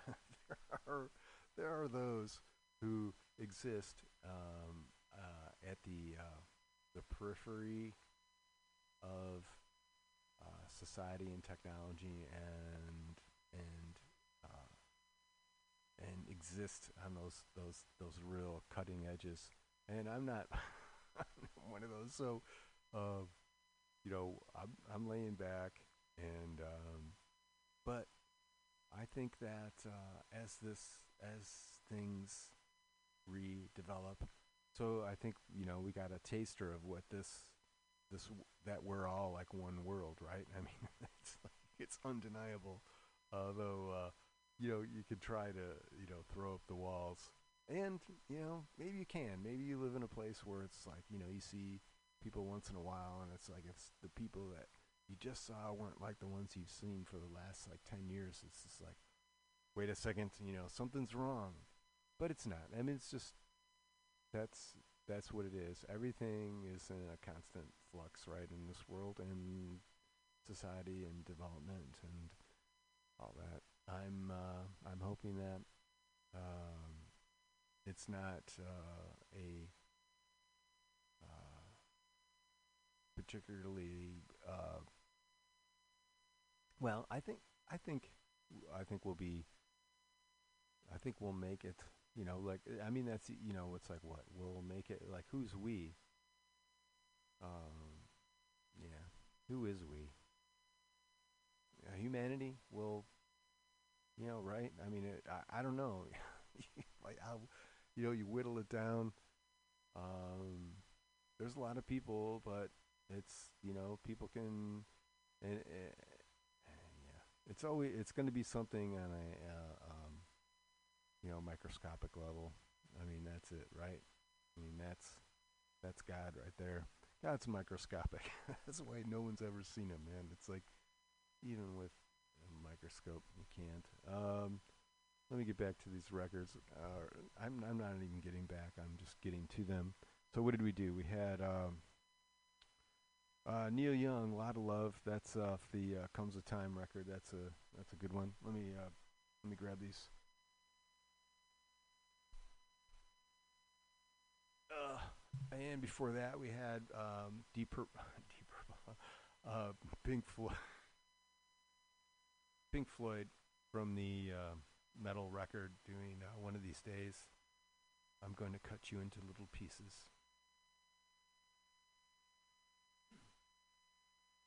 there are there are those who exist um, uh, at the uh, the periphery of uh, society and technology and and uh, and exist on those those those real cutting edges. And I'm not one of those. So, uh, you know, I'm I'm laying back, and um, but I think that uh, as this as things redevelop, so I think you know we got a taster of what this this w- that we're all like one world, right? I mean, it's like, it's undeniable. Although uh, you know you could try to you know throw up the walls, and you know maybe you can. Maybe you live in a place where it's like you know you see people once in a while, and it's like it's the people that you just saw weren't like the ones you've seen for the last like ten years. It's just like, wait a second, you know something's wrong, but it's not. I mean, it's just that's that's what it is. Everything is in a constant flux, right, in this world and society and development and all that. I'm uh, I'm hoping that um, it's not uh, a uh, particularly uh, well. I think I think I think we'll be. I think we'll make it you know, like I mean, that's you know, it's like what we'll make it. Like who's we? Um, yeah, who is we? Uh, humanity will. You know, right? I mean, it, I I don't know. like how, you know, you whittle it down. Um, there's a lot of people, but it's you know people can, and uh, yeah, it's always it's going to be something on a uh, you know microscopic level. I mean that's it, right? I mean that's that's God right there. God's microscopic. that's why no one's ever seen him, man. It's like even with a microscope, you can't. Um, let me get back to these records. Uh, I'm I'm not even getting back. I'm just getting to them. So what did we do? We had um, uh, Neil Young, "A Lot of Love." That's off the uh, "Comes a Time" record. That's a that's a good one. Let me uh, let me grab these. Uh, and before that, we had um, Deep Purple, Deep Purple, uh, Pink Floyd, Pink Floyd from the uh, metal record doing uh, one of these days. I'm going to cut you into little pieces.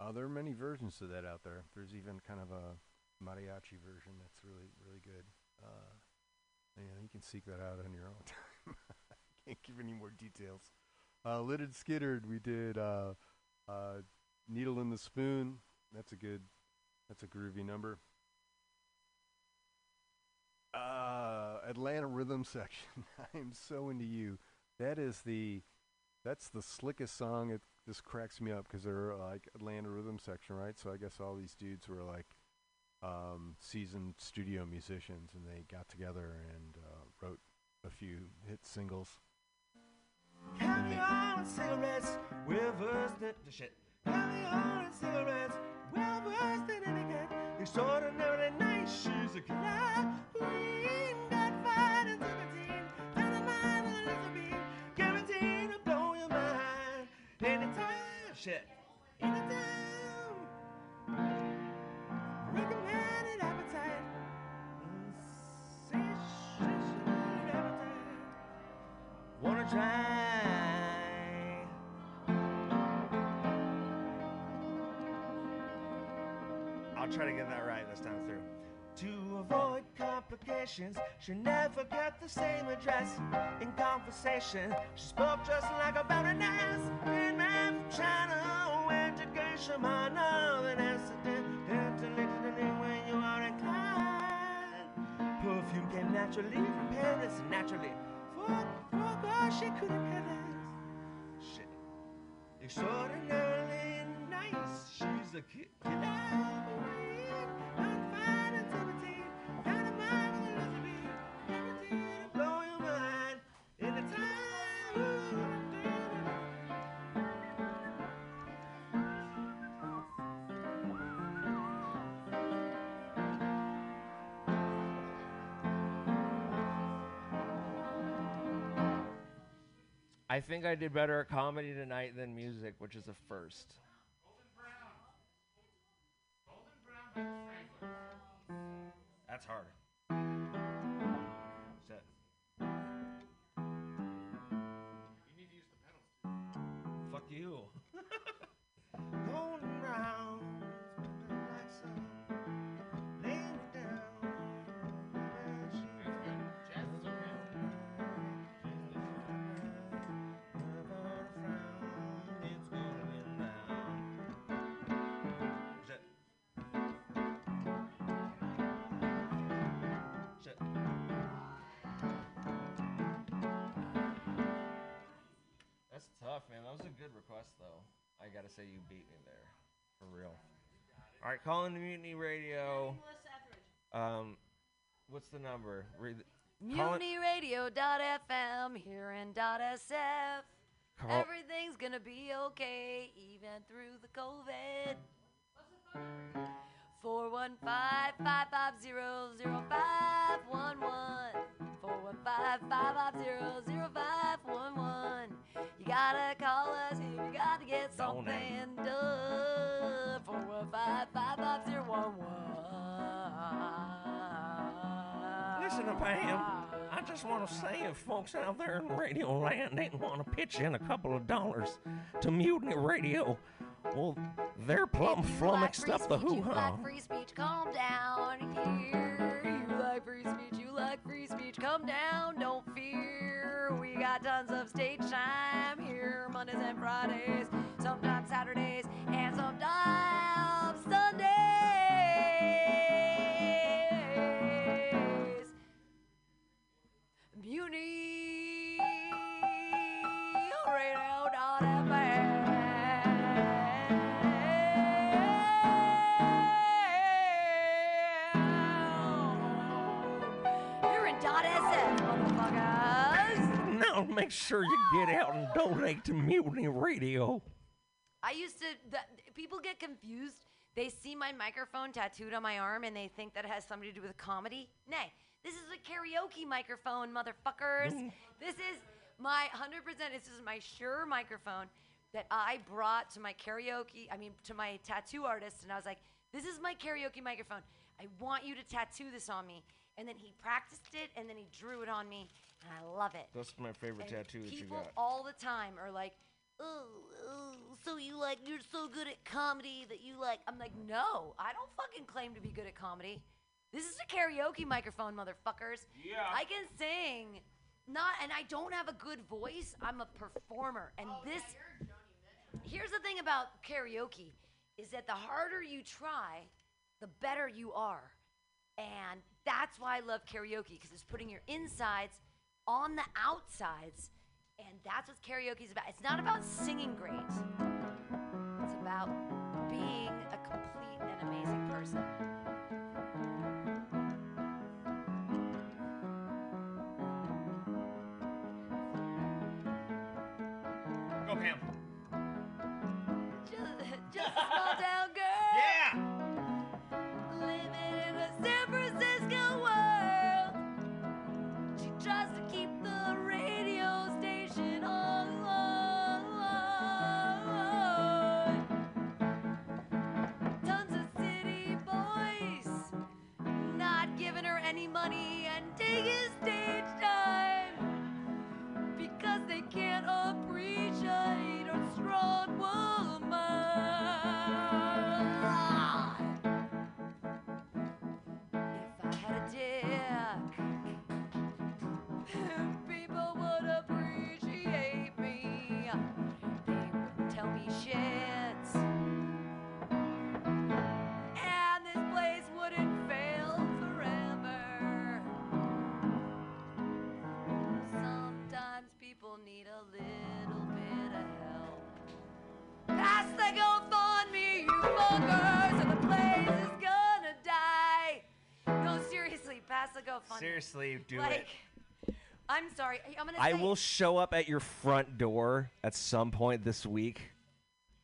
Uh, there are many versions of that out there. There's even kind of a mariachi version that's really, really good. Uh, you you can seek that out on your own time. Can't give any more details. Uh, Lidded Skittered, we did uh, uh, Needle in the Spoon. That's a good, that's a groovy number. Uh, Atlanta Rhythm Section. I am so into you. That is the, that's the slickest song. It just cracks me up because they're uh, like Atlanta Rhythm Section, right? So I guess all these dudes were like um, seasoned studio musicians, and they got together and uh, wrote a few hit singles. Carry on with cigarettes, we're versed in the shit. Carry with cigarettes, we're versed in. Extraordinarily nice, she's a killer queen. Got fine and 17, dynamite and Elizabeth, guaranteed to blow your mind. Anytime, shit, anytime. Recommended appetite. Wanna try? Try to get that right this time through. To avoid complications, she never got the same address. In conversation, she spoke just like a baroness. Green man from China to Geisha Minor, then accident, when you are inclined. Perfume came naturally from Paris, naturally. For, fuck, oh, she couldn't care less. Shit. Extraordinarily nice, she's a killer I think I did better at comedy tonight than music, which is a first. That's hard. Was a good request, though. I gotta say, you beat me there, for real. All right, calling the Mutiny Radio. Um, what's the number? Read. Calling- MutinyRadio.fm here in .sf. Call- Everything's gonna be okay, even through the COVID. 415-550-0511. 415-550-0511. You gotta call us if you gotta get something done. 415 55011. Listen to Pam. I just want to say if folks out there in radio land ain't want to pitch in a couple of dollars to Mutiny Radio, well, they're plumb flummoxed like up the hoo ha. Like free speech, calm down here. You like free speech, like free speech, calm down, don't fear. We got tons of stage time here, Mondays and Fridays, sometimes Saturdays, and sometimes make sure you get out and donate to Mutiny Radio. I used to. The, people get confused. They see my microphone tattooed on my arm and they think that it has something to do with comedy. Nay, this is a karaoke microphone, motherfuckers. Mm. this is my 100%. This is my sure microphone that I brought to my karaoke. I mean, to my tattoo artist, and I was like, "This is my karaoke microphone. I want you to tattoo this on me." And then he practiced it, and then he drew it on me, and I love it. That's my favorite And tattoo that you got. people got. all the time are like, oh, oh, so you like, you're so good at comedy that you like. I'm like, no, I don't fucking claim to be good at comedy. This is a karaoke microphone, motherfuckers. Yeah. I can sing. Not, and I don't have a good voice. I'm a performer. And this, here's the thing about karaoke is that the harder you try, the better you are. And that's why I love karaoke because it's putting your insides on the outsides. And that's what karaoke is about. It's not about singing great, it's about being a complete and amazing person. Pass the GoFundMe. Seriously, do like, it. I'm sorry. I'm gonna. I say, will show up at your front door at some point this week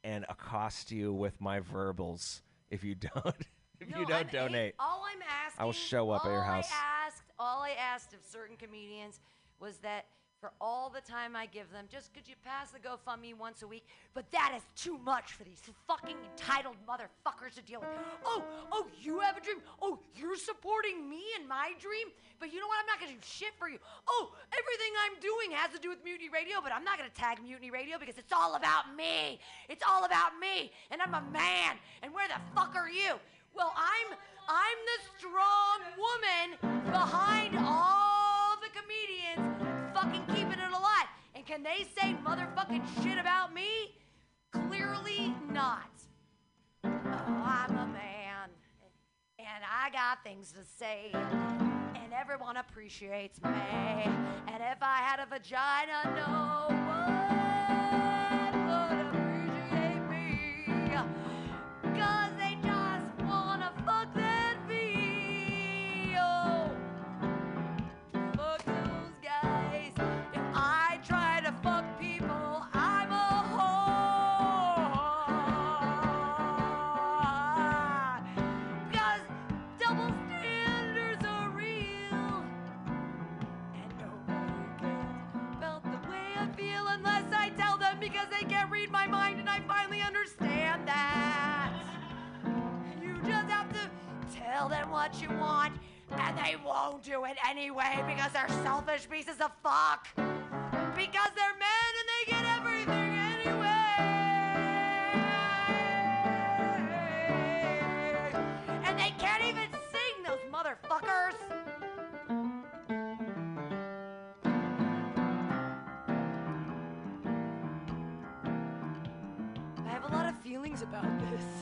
and accost you with my verbals if you don't if No, you don't I'm- hey, donate. all I'm asking. I will show up at your all house. I asked, all I asked of certain comedians was that for all the time I give them, just could you pass the GoFundMe once a week? But that is too much for these fucking entitled motherfuckers to deal with. Oh, oh, you have a dream. Oh, you're supporting me and my dream. But you know what? I'm not gonna do shit for you. Oh, everything I'm doing has to do with Mutiny Radio, but I'm not gonna tag Mutiny Radio because it's all about me. It's all about me, and I'm a man. And where the fuck are you? Well, I'm I'm the strong woman behind all the comedians fucking can they say motherfucking shit about me? Clearly not. Oh, I'm a man. And I got things to say. And everyone appreciates me. And if I had a vagina, no what you want and they won't do it anyway because they're selfish pieces of fuck. Because they're men and they get everything anyway. And they can't even sing, those motherfuckers. I have a lot of feelings about this.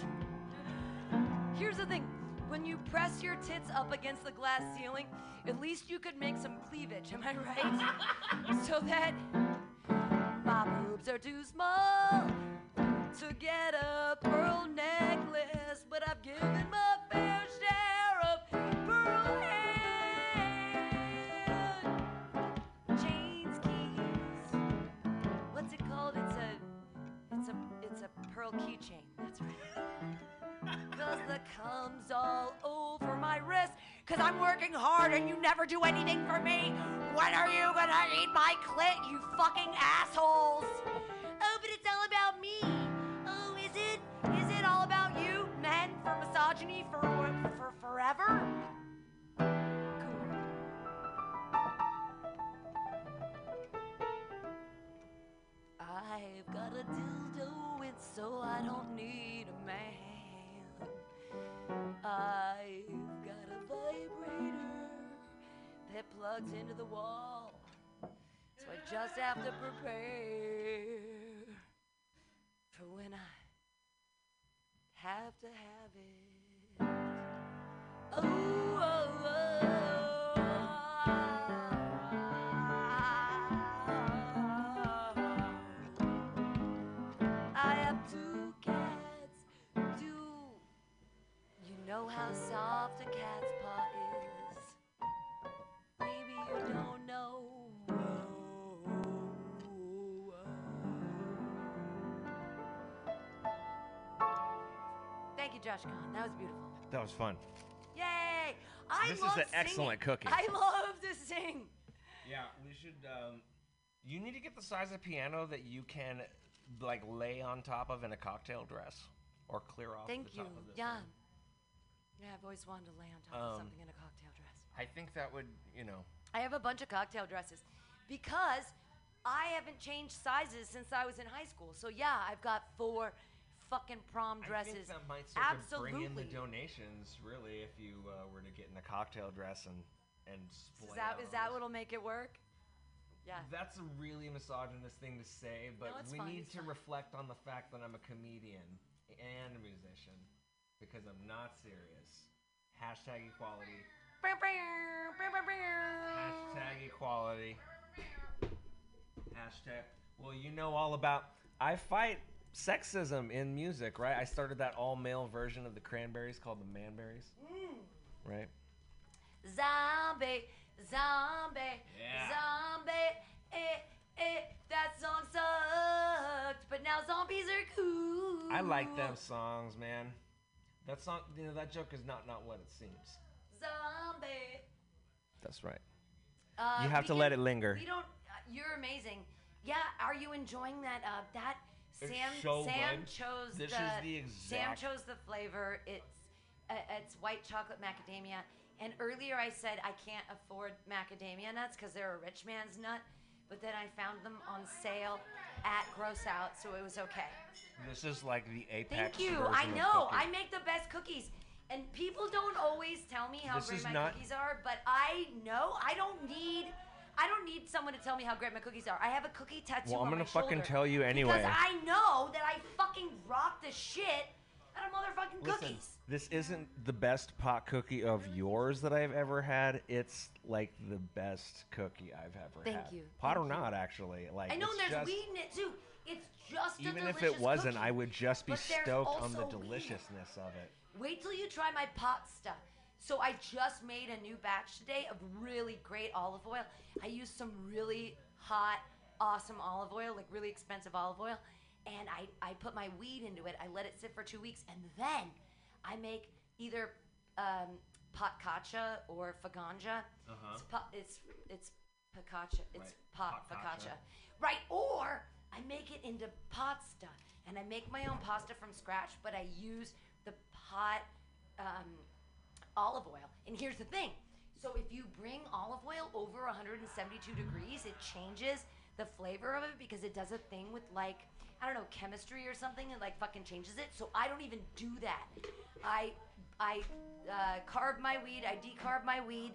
Here's the thing when you press your tits up against the glass ceiling, at least you could make some cleavage, am I right? so that my boobs are too small to get a pearl necklace, but I've given my fair share of pearl hand chains, keys. What's it called? It's a, it's a, it's a pearl keychain. Cause the cum's all over my wrist. Cause I'm working hard and you never do anything for me. When are you gonna eat my clit, you fucking assholes? Oh, but it's all about me. Oh, is it? Is it all about you, men, for misogyny, for for forever? Into the wall, so I just have to prepare for when I have to have it. Josh Kahn. That was beautiful. That was fun. Yay! I This is love an excellent singing. cookie. I love to sing. Yeah, we should. Um, you need to get the size of piano that you can, like, lay on top of in a cocktail dress, or clear off. Thank the you. top of this Yeah. one. Yeah, I've always wanted to lay on top of Um, something in a cocktail dress. I think that would, you know. I have a bunch of cocktail dresses because I haven't changed sizes since I was in high school. So yeah, I've got four fucking prom I dresses. think that might start Absolutely. to bring in the donations, really, if you uh, were to get in a cocktail dress and and splay is that is that what'll make it work? Yeah. That's a really misogynist thing to say, but it's we need to reflect on the fact that I'm a comedian and a musician because I'm not serious. Hashtag equality. Hashtag equality. Hashtag. Well, you know all about. I fight sexism in music, right? I started that all male version of the Cranberries called the Manberries, Mm. right? Zombie, zombie, Yeah. zombie. Eh, eh, that song sucked, but now zombies are cool. I like them songs, man. That song, you know, that joke is not not what it seems. Zombie. That's right. Uh, You have to can- let it linger. We don't. Uh, you're amazing. Yeah. Are you enjoying that? Uh, that It's Sam. so Sam good. chose This the. is the exact Sam chose the flavor. It's uh, it's white chocolate macadamia. And earlier I said I can't afford macadamia nuts because they're a rich man's nut. But then I found them on sale at Gross Out, so it was okay. This is like the apex. Thank you. I know. I make the best cookies. And people don't always tell me how This great my not- cookies are, but I know I don't need I don't need someone to tell me how great my cookies are. I have a cookie tattoo Well, I'm on gonna my fucking shoulder tell you anyway. Because I know that I fucking rock the shit out of motherfucking Listen, cookies. this isn't the best pot cookie of yours that I've ever had. It's like the best cookie I've ever Thank had. you, Pot or not, actually. Like I know it's there's just- weed in it too. It's just a Even if delicious it wasn't, cookie. I would just be But there's stoked on the also weed deliciousness of it. Wait till you try my pot stuff. So I just made a new batch today of really great olive oil. I used some really hot, awesome olive oil, like really expensive olive oil, and I, I put my weed into it. I let it sit for two weeks, and then I make either um, patkacha or faganja. Uh-huh. It's, pa- it's it's focaccia. It's Right, pot focaccia. Right. Or I make it into pasta, and I make my own pasta from scratch, but I use the pot um, olive oil. And here's the thing: So if you bring olive oil over 172 degrees, it changes the flavor of it because it does a thing with like I don't know chemistry or something. It like fucking changes it. So I don't even do that. I I uh, my weed. I decarb my weed.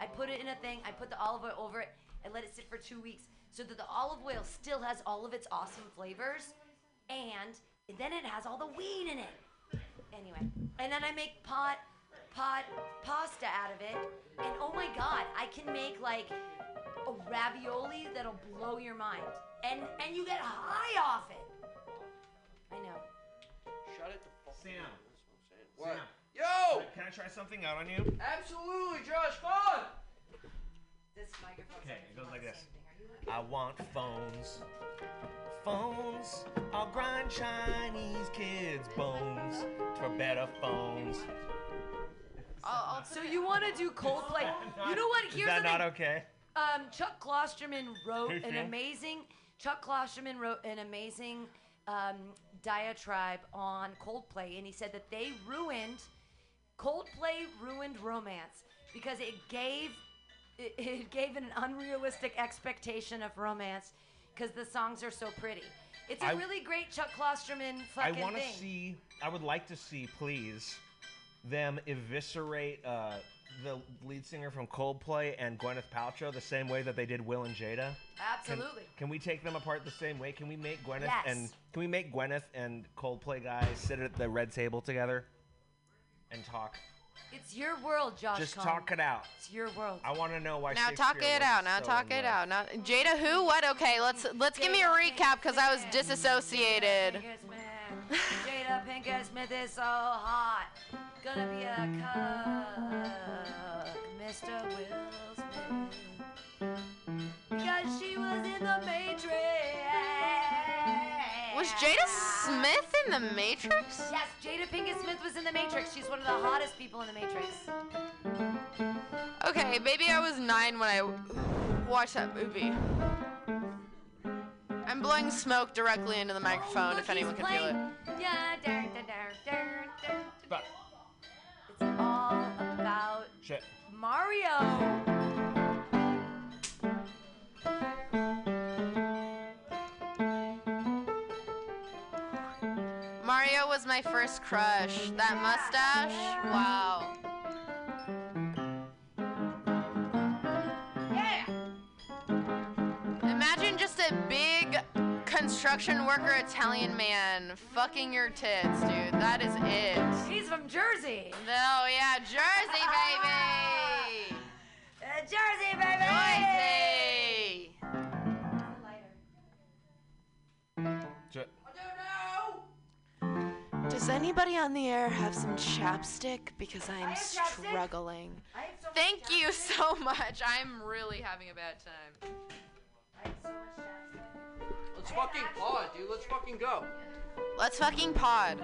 I put it in a thing. I put the olive oil over it and let it sit for two weeks so that the olive oil still has all of its awesome flavors and then it has all the weed in it. Anyway, and then I make pot pot pasta out of it, and oh my god, I can make like a ravioli that'll blow your mind, and and you get high off it. I know. Shut it the fuck Sam. What? Sam. Yo! Can I try something out on you? Absolutely, Josh, come on! This microphone. Okay, it goes like this. I want phones. Phones. I'll grind Chinese kids' bones for better phones. So you want to do Coldplay? You know what? Here's that the thing. not okay? Um, Chuck Klosterman wrote an amazing. Chuck Klosterman wrote an amazing um, diatribe on Coldplay, and he said that they ruined Coldplay ruined romance because it gave it, it gave an unrealistic expectation of romance because the songs are so pretty. It's a I- really great Chuck Klosterman fucking I want to thing. see. I would like to see, please, them eviscerate uh, the lead singer from Coldplay and Gwyneth Paltrow the same way that they did Will and Jada. Can- Absolutely. Can, we take them apart the same way? Can we make Gwyneth Yes. and can we make Gwyneth and Coldplay guys sit at the red table together and talk? It's your world, Josh. Just Cohn. talk it out. It's your world. I want to know why. Now talk it out. Now so talk it love. out. Now Jada who? What? Okay, let's let's give me a recap because I was disassociated. Jada Pinkett Smith is so hot. Gonna be a cuck, Mr. Will Smith. Because she was in the Matrix. Was Jada Smith in the Matrix? Yes, Jada Pinkett Smith was in the Matrix. She's one of the hottest people in the Matrix. Okay, maybe I was nine when I watched that movie. I'm blowing smoke directly into the microphone if anyone can feel it. Yeah, dar, dar, dar, dar, dar. But It's all about shit. Mario. Mario was my first crush. That mustache, wow. Construction worker Italian man fucking your tits, dude. That is it. He's from Jersey. Oh yeah, Jersey, baby. Uh, Jersey, baby. Jersey. J- Does anybody on the air have some chapstick? Because I am struggling. Thank you so much. I'm really having a bad time. Let's fucking pod, dude. Let's fucking go. Let's fucking pod.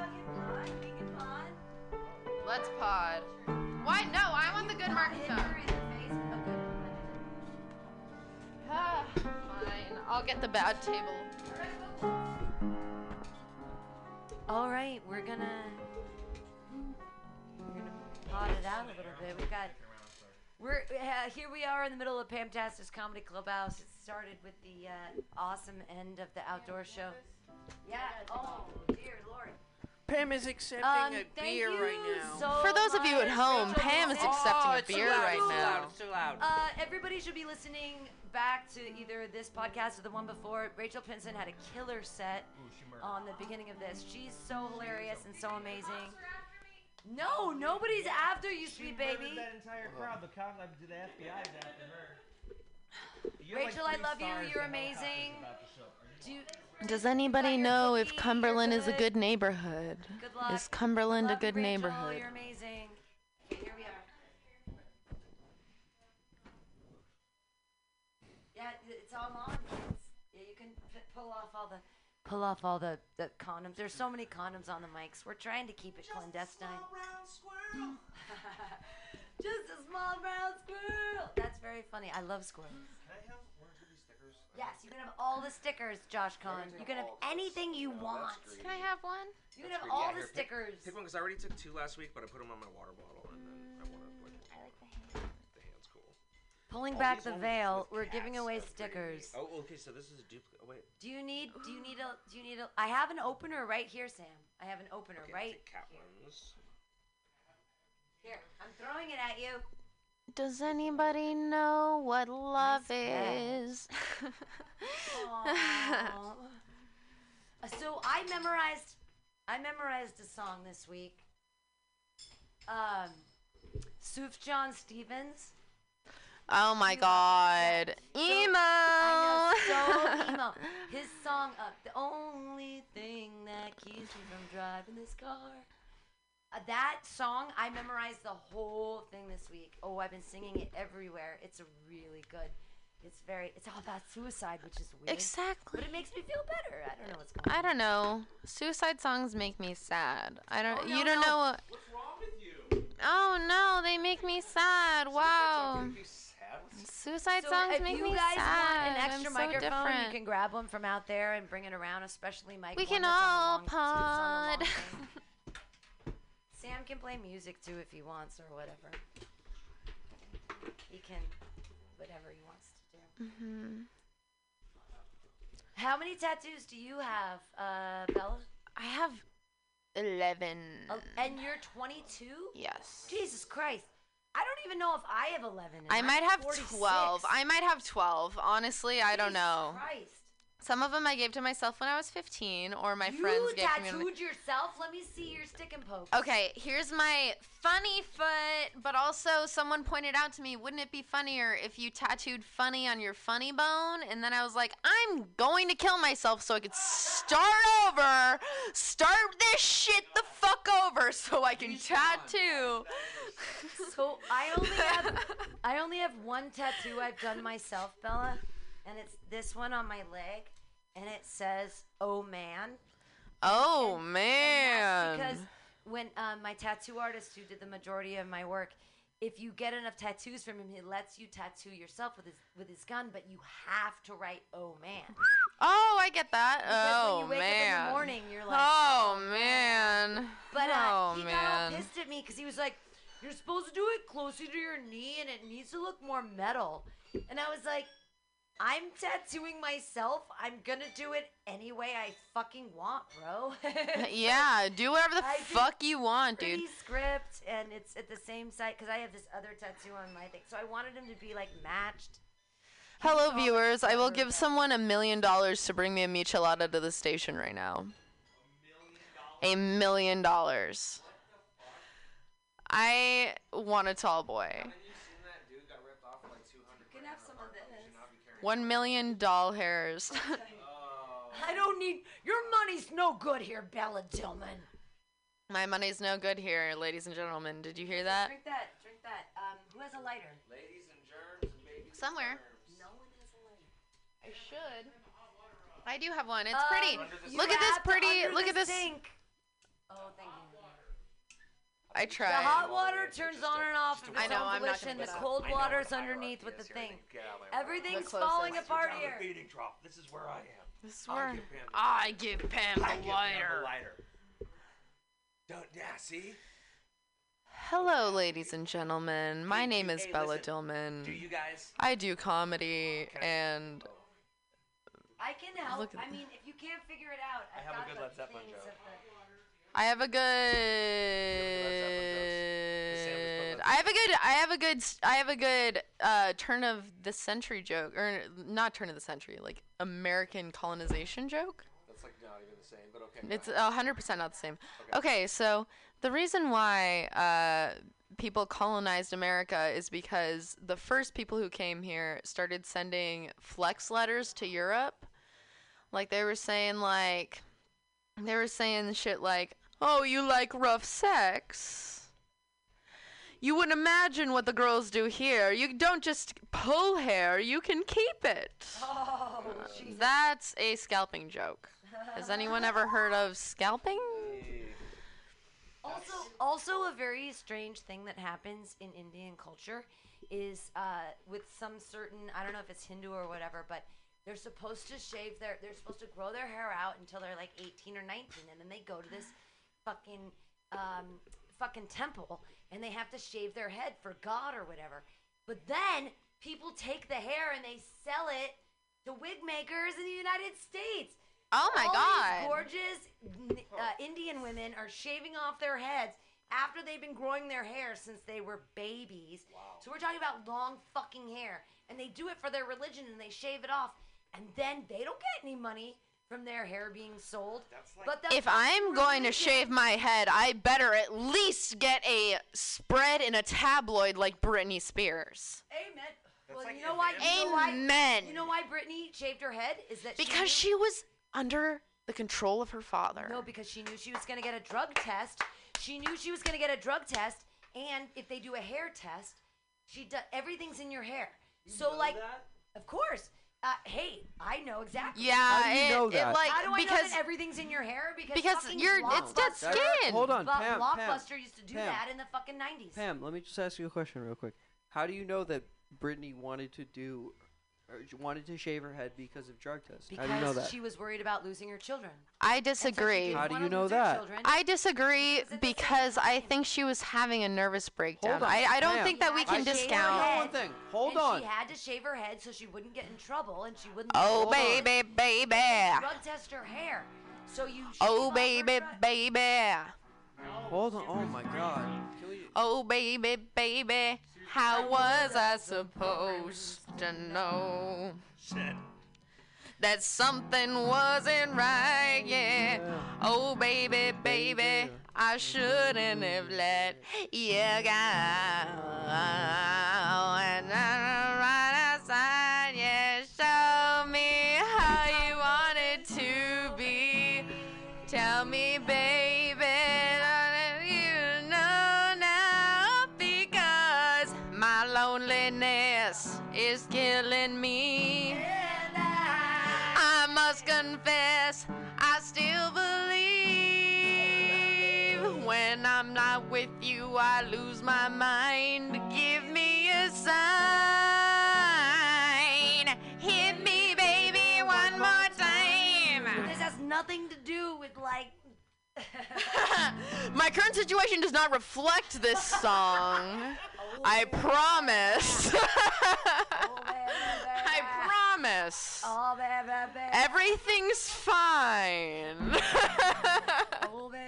Let's pod. Why? No, I want the good microphone. Ah, fine. I'll get the bad table. All right, we're gonna we're gonna pot it out a little bit. We got we're uh, here. We are in the middle of Pamtastic Comedy Clubhouse. It started with the uh, awesome end of the outdoor show. Yeah. Oh dear lord. Pam is accepting Um, a thank beer you right now. so For those of you at much, home, Rachel Pam is Pinson. accepting a beer loud, right it's too now. loud, it's too loud. Uh, everybody should be listening back to either this podcast or the one before. Rachel Pinson had a killer set on the beginning of this. She's so hilarious and so amazing. No, nobody's after you, sweet baby. That entire crowd, the cop, like, the FBI is after her. You're like Rachel, I love you. You're amazing. about to show up. Are Do you, Does anybody know if Cumberland is a good neighborhood? Good luck. Is Cumberland a Love you, good Rachel. neighborhood? You're amazing. Pull off all the, the condoms. There's so many condoms on the mics. We're trying to keep it clandestine. Just a small brown squirrel. That's very funny. I love squirrels. Yes, you can have all the stickers, Josh Kahn. You can have anything you want. Can I have one? You can have That's all great. the Yeah, here, pick- stickers. Pick, one because I already took two last week, but I put them on my water bottle, and then I want to like. I like the hand. The hands Pulling All back the veil, we're giving away are pretty stickers. Oh, okay. So this is a duplicate. Oh, wait. Do you need? Do you need a? Do you need a? I have an opener right here, Sam. I have an opener Okay, right take cat ones. here. I'm throwing it at you. Does anybody know what love cat. is? So I memorized. I memorized a song this week. Um, Sufjan Stevens. Oh my god. Emo! I know, so emo. His song, uh, the only thing that keeps me from driving this car. Uh, that song, I memorized the whole thing this week. Oh, I've been singing it everywhere. It's really good. It's very. It's all about suicide, which is weird. Exactly. But it makes me feel better. I don't know what's going on. I don't know. Suicide songs make me sad. I don't. Oh, you don't no. know what. What's wrong with you? Oh no, they make me sad. Wow. Suicide So songs if make you me guys want an extra I'm microphone, you can grab one from out there and bring it around, especially Mike. We can that's on the all long- it's on the long pod. Sam can play music too if he wants or whatever. He can, whatever he wants to do. Mm-hmm. How many tattoos do you have, uh, Bella? I have eleven. Oh, and you're 22? Yes. Jesus Christ. I don't even know if I have 11. I I'm might have 46. 12. I might have 12. Honestly, I don't Jesus know. Christ. Some of them I gave to myself when I was 15, or my you friends gave to me. when- tattooed yourself? Let me see your stick and poke. Okay, here's my funny foot, but also someone pointed out to me, wouldn't it be funnier if you tattooed funny on your funny bone? And then I was like, I'm going to kill myself so I could start over, start this shit the fuck over so I can tattoo. So I only have I only have one tattoo I've done myself, Bella, and it's this one on my leg, and it says "Oh man." Oh And man. that's because when um, my tattoo artist who did the majority of my work, if you get enough tattoos from him, he lets you tattoo yourself with his with his gun, but you have to write "Oh man." Oh, I get that. Because oh when you wake man. up in the morning, you're like, oh man. But uh, oh he got man. all pissed at me because he was like, "You're supposed to do it closer to your knee, and it needs to look more metal." And I was like, "I'm tattooing myself. I'm gonna do it any way I fucking want, bro." yeah, do whatever the I fuck you want, dude. Script, and it's at the same site because I have this other tattoo on my thing, so I wanted him to be like matched. Hello, viewers. I will give someone a million dollars to bring me a michelada to the station right now. A million dollars. I want a tall boy. You can have some of this. One million doll hairs. I don't need your money's no good here, Bella Dillman. My money's no good here, ladies and gentlemen. Did you hear that? Drink that. Drink that. Um, who has a lighter? Ladies and germs and babies. Somewhere. No one has a lighter. I should. I do have one. It's Um, pretty. Look at this pretty. Look at this. Sink. Thank you. I The hot water turns on and off in I its know, own I'm not volition. gonna The get cold I know water's what a underneath with the is. Thing. me get out of my way. Everything's The falling closest. apart Down here. the feeding trough. This is where I am. This is I where give Pam. I give Pam I the Pam lighter. the lighter. Don't, yeah, see? Hello, ladies and gentlemen. My Hey, name is hey, Bella listen, Dillman. Do you guys? I do comedy and I can help. Look at I mean, if you can't figure it out, I I've have a got good the Led Zeppelin things joke. of the- I have a good. I have a good. I have a good. I have a good uh, turn of the century joke, or not turn of the century, like American colonization joke. That's like not even the same, but okay. It's a hundred percent not the same. Okay, so the reason why uh, people colonized America is because the first people who came here started sending flex letters to Europe. Like they were saying, like they were saying shit like, "Oh, you like rough sex." You wouldn't imagine what the girls do here. You don't just pull hair, you can keep it. Oh, Jesus. That's a scalping joke. Has anyone ever heard of scalping? Also, also a very strange thing that happens in Indian culture is uh, with some certain I don't know if it's Hindu or whatever, but they're supposed to shave their they're supposed to grow their hair out until they're like 18 or 19, and then they go to this fucking um, fucking temple and they have to shave their head for God or whatever. But then people take the hair and they sell it to wig makers in the United States. Oh my All God. These gorgeous uh, Indian women are shaving off their heads after they've been growing their hair since they were babies. So we're talking about long fucking hair, and they do it for their religion and they shave it off, and then they don't get any money from their hair being sold. but the If I'm going to shave my head, I better at least get a spread in a tabloid like Britney Spears. Amen. Well, you know why? You know why? Amen. You know why Britney shaved her head? Is that Because she, she was under the control of her father. No, because she knew she was going to get a drug test. She knew she was going to get a drug test, and if they do a hair test, she does everything's in your hair. so like, of course. Uh, hey, I know exactly. Yeah, How do you it- know it, that? like, how do I know because- that everything's in your hair? Because because you're- it's dead Blockbuster- skin. Hold on, But Pam, Pam, Blockbuster used to do Pam. that in the fucking nineties. Pam, let me just ask you a question real quick. How do you know that Britney wanted to do, or j- wanted to shave her head because of drug tests? Because How do you know that? she was worried about losing her children. I disagree. How do you know that? I disagree because I think she was having a nervous breakdown. Hold on, I, I don't Pam. think that we can had to shave discount. head, one thing. Hold and on. She had to shave her head so she wouldn't get in trouble, and she wouldn't. Oh, Hold on. baby, baby. Drug test her hair, so you. Oh, baby, baby. Hold on. Oh my God. Oh, baby, baby. How was I supposed to know that something wasn't right? Yeah. Oh, baby, baby. I shouldn't have let you go. And I'm I lose my mind. Give me a sign. Hit me, baby, one more time. This has nothing to do with like. My current situation does not reflect this song. I promise. Oh, I promise. Oh, baby, baby. Everything's fine. oh, baby, baby.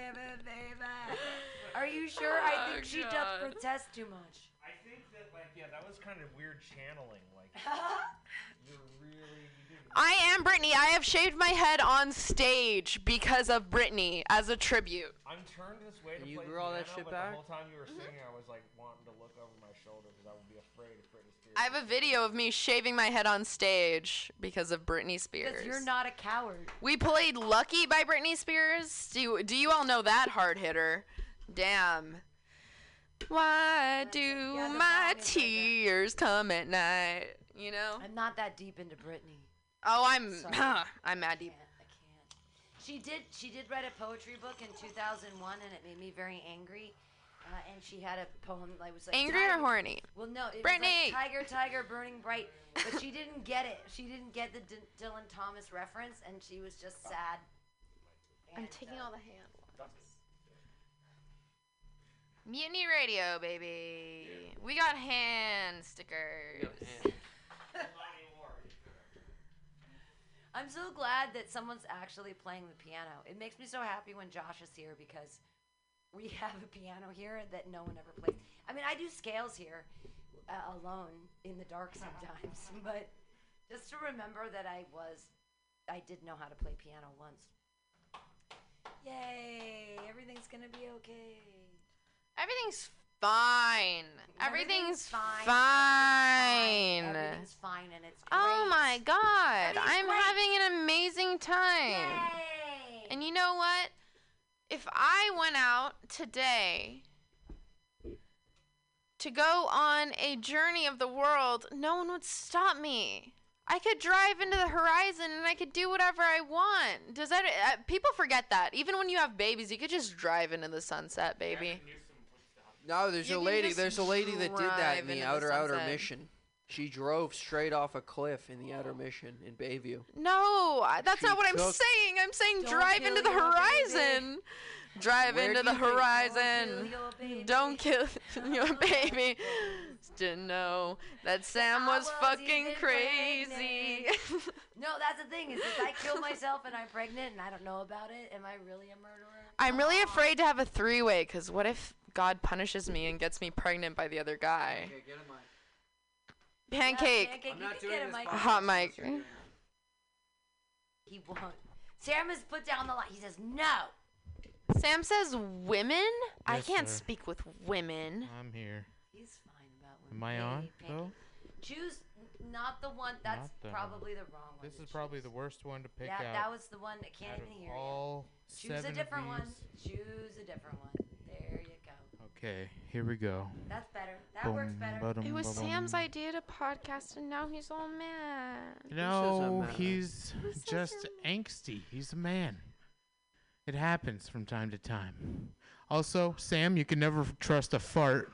Are you sure? I oh, think she God. does protest too much. I think that, like, yeah, that was kind of weird channeling. Like, you're really. You I am Britney. I have shaved my head on stage because of Britney as a tribute. I'm turned this way to You play grew all that piano, shit but back? The whole time you were singing, I was like wanting to look over my shoulder because I would be afraid of Britney Spears. I have a video of me shaving my head on stage because of Britney Spears. Because you're not a coward. We played Lucky by Britney Spears. Do you, do you all know that hard hitter? Damn. Why do my tears come at night? You know? I'm not that deep into Britney. Oh, I'm Sorry. I'm mad deep. She did. She did write a poetry book in 2001, and it made me very angry. Uh, and she had a poem that was like Angry or horny? Well, no, it Britney! was like Tiger, Tiger, burning bright. But she didn't get it. She didn't get the D- Dylan Thomas reference, and she was just sad. I'm taking all the hand. Mutiny Radio, baby. We got hand stickers. I'm so glad that someone's actually playing the piano. It makes me so happy when Josh is here because we have a piano here that no one ever plays. I mean, I do scales here uh, alone in the dark sometimes, but just to remember that I was, I did know how to play piano once. Yay! Everything's gonna be okay. Everything's fine. Everything's, fine. fine. Everything's fine, and it's Oh my god. I'm great. having an amazing time. And you know what? If I went out today to go on a journey of the world, no one would stop me. I could drive into the horizon and I could do whatever I want. Does that uh, people forget that? Even when you have babies, you could just drive into the sunset, baby. No, there's You a lady. There's a lady that did that in the into the outer outer mission. She drove straight off a cliff in the Outer Mission in Bayview. No, that's She not what I'm saying. I'm saying drive into the your baby. horizon. Drive Where into the horizon. Don't kill your baby. Didn't know that Sam was was fucking crazy. No, that's the thing is if I kill myself and I'm pregnant and I don't know about it, am I really a murderer? I'm really afraid to have a three way because what if God punishes me and gets me pregnant by the other guy? Pancake. Pancake, you can get a mic. Hot mic. He won't. Sam has put down the line. He says no. Sam says women? I can't sir. speak with women. I'm here. He's fine about Am. I on, Hey, though? Choose not the one. That's the- probably the wrong one. This to is probably choose. the worst one to pick yeah, out. that was the one that can't even of hear all you. Choose a seven of different one. Choose a different one. There you go. Okay, here we go. That's better. That works better. ba-dum, It was ba-bum. Sam's idea to podcast, and now he's all mad. No, he's just angsty. He's a man. It happens from time to time. Also, Sam, you can never trust a fart.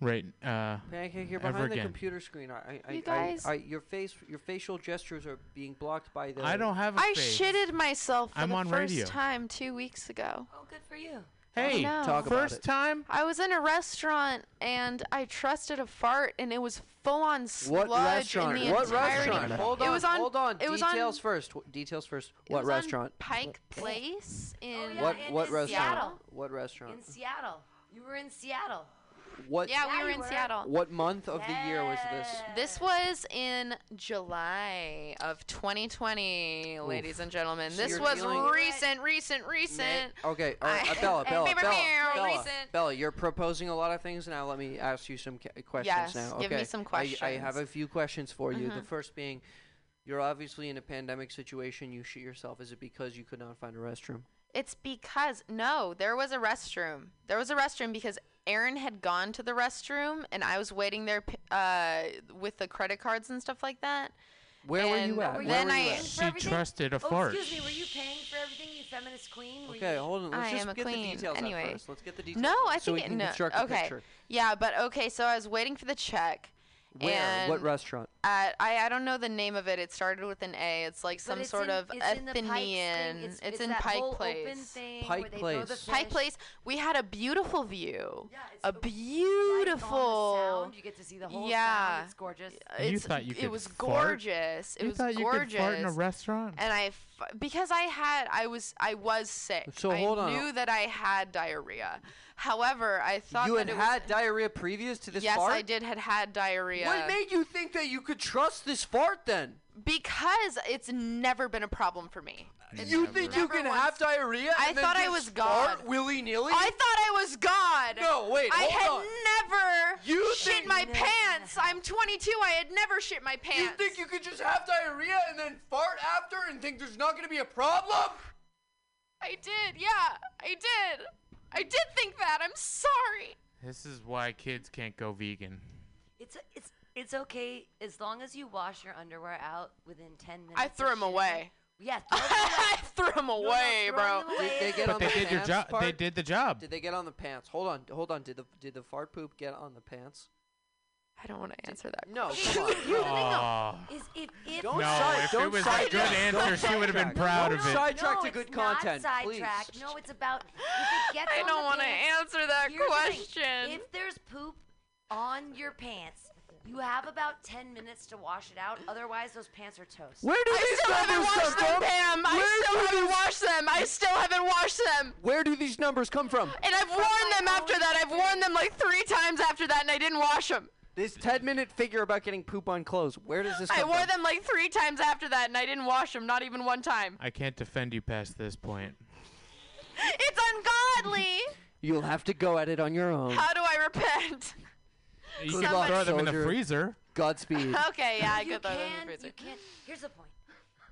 Right. Uh, Pancake, you're ever behind the again. computer screen. I, I, You I, guys- I, I, your face, your facial gestures are being blocked by the. I don't have a I face. shitted myself for I'm the on first radio. time two weeks ago. Oh, good for you. Hey, I know. Talk about first it. time. I was in a restaurant and I trusted a fart, and it was full on sludge What restaurant? in the What entirety. restaurant? Hold on. It was on. hold on. It was Details on, first. W- Details first. it What was on restaurant? Pike Place in. Oh, yeah, what in- what in restaurant? Seattle. What restaurant? In Seattle. You were in Seattle. What Yeah, we were in. Seattle. what month of the year was this? This was in July of 2020, ladies and gentlemen. So this you're was dealing- recent, recent, recent. Okay, all right, I- uh, Bella, Bella, Meow, Bella, meow, Bella, recent. Bella, you're proposing a lot of things now. Let me ask you some ca- questions Yes, now. give me okay, some I, I have a few questions for you. The Mhm. first being, you're obviously in a pandemic situation. You shit yourself. Is it because you could not find a restroom? It's because no, there was a restroom. There was a restroom because Aaron had gone to the restroom and I was waiting there uh, with the credit cards and stuff like that. Where were you at? Where Then you I at? She trusted a Oh, fart. excuse me. Were you paying for everything, you feminist queen? Were Okay, you... hold on. Let's I just am a get queen. the details Anyway. out first. Let's get the details. No, I so we think can no. construct a Okay. picture. Yeah, but okay. So I was waiting for the check. Where? And what restaurant? At, I I don't know the name of it. It started with an A. It's like some it's sort in- of it's in the thing. Athenian. It's- It's, it's in that Pike whole Place. open thing Pike where they throw the Place. Pike. Place. We had a beautiful view. Yeah, it's a right on the beautiful. sound. You get to see the whole yeah. sound. It's gorgeous. You thought you it could was fart? gorgeous. It You was thought you gorgeous. could fart in a restaurant? And I, f- because I had, I was, I was sick. So I hold on. knew that I had diarrhea. However, I thought You had had diarrhea previous to this yes, fart? I did had had diarrhea. What made you think that you could trust this fart then? Because it's never been a problem for me. You think you can have diarrhea? I then thought I was fart God. willy nilly. I thought I was God. No, wait, I had on. never You shit my pants. I'm 22. I had never shit my pants. You think you could just have diarrhea and then fart after and think there's not going to be a problem? I did. Yeah, I did. I did think that. I'm sorry. This is why kids can't go vegan. It's it's it's okay as long as you wash your underwear out within ten minutes. I of threw 'em shitting. away. Yes. I threw them away, bro. Did they get But on they the did your pants job. They did the job. Did they get on the pants? Hold on, hold on. Did the did the fart poop get on the pants? I don't want to answer that. No, Here's come on. the thing, though, is if if Don't No, side- if don't it was a sidetrack. good Don't answer, she would have been sidetrack. proud Don't of it. Sidetrack no, to good it's not content, please. sidetrack. No, it's about if it gets I on don't the want to pants- answer that Here's the thing. question. If there's poop on your pants, you have about 10 minutes to wash it out. Otherwise, those pants are toast. Where do I these still haven't numbers come washed them, from? Pam. I Where still do haven't these- washed them. I still haven't washed them. Where do these numbers come from? And I've worn them after that. I've worn them like three times after that, and I didn't wash them. This 10 minute figure about getting poop on clothes. Where does this come I wore from? them like three times after that, and I didn't wash them, not even one time. I can't defend you past this point. It's ungodly. You'll have to go at it on your own. How do I repent? You Good can luck, throw them in the soldier. freezer. Godspeed. okay, yeah, I you could throw them in the can, freezer. you can't. Here's the point.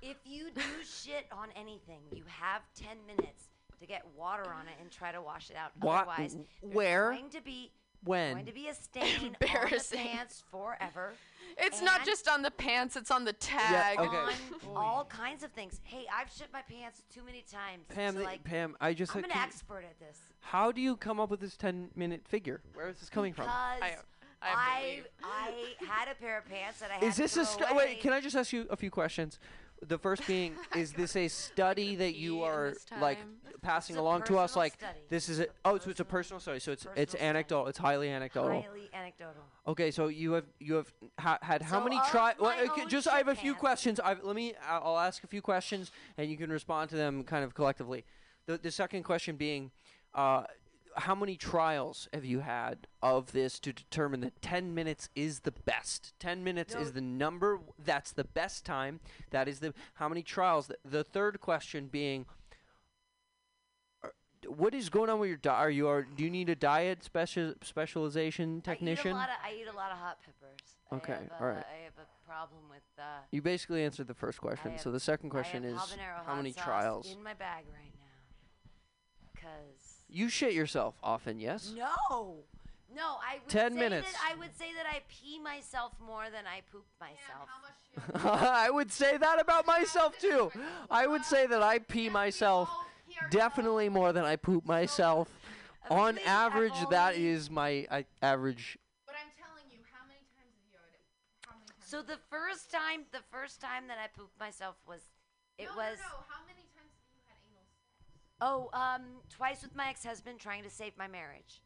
If you do shit on anything, you have 10 minutes to get water on it and try to wash it out. Wha- Otherwise, there's where? going to be When? going to be a stain on Embarrassing. the pants forever. It's not just on the pants, it's on the tag. okay. on all kinds of things. Hey, I've shit my pants too many times. Pam, to the- like, Pam, I just I'm had- an can- expert at this. How do you come up with this 10 minute figure? Where is this coming from? Because I, I I. I had a pair of pants that I had Is to this throw a stu- away. wait? Can I just ask you a few questions? The first being, is this a study that you are like passing along to us? Like study. this is a oh, so it's a personal study. So it's it's anecdotal. It's highly anecdotal. Highly anecdotal. Okay, so you have you have ha- had how So many try? Well, okay, just I have a few questions. I've, let me. I'll I'll ask a few questions, and you can respond to them kind of collectively. The the second question being, uh, how many trials have you had of this to determine that ten minutes is the best? Ten minutes is the number. That's the best time. That is the how many trials? The, the third question being. What is going on with your diet? Are you are do you need a diet special specialization technician? I eat a lot of I eat a lot of hot peppers. Okay, have, all uh, right. I have a problem with. Uh, You basically answered the first question. I so the second question have is how many trials? in my bag right now? Because You shit yourself often, yes? no, no, I would 10 say minutes. That I would say that I pee myself more than I poop myself. I would say that about myself too. I would say that I pee myself definitely more than I poop myself. On average, that is my I, average. But I'm telling you, how many times have you already? How? So the first time, the first time that I pooped myself was, it no, was. No, no. How many times have you had anal sex? Oh, um, twice with my ex-husband trying to save my marriage.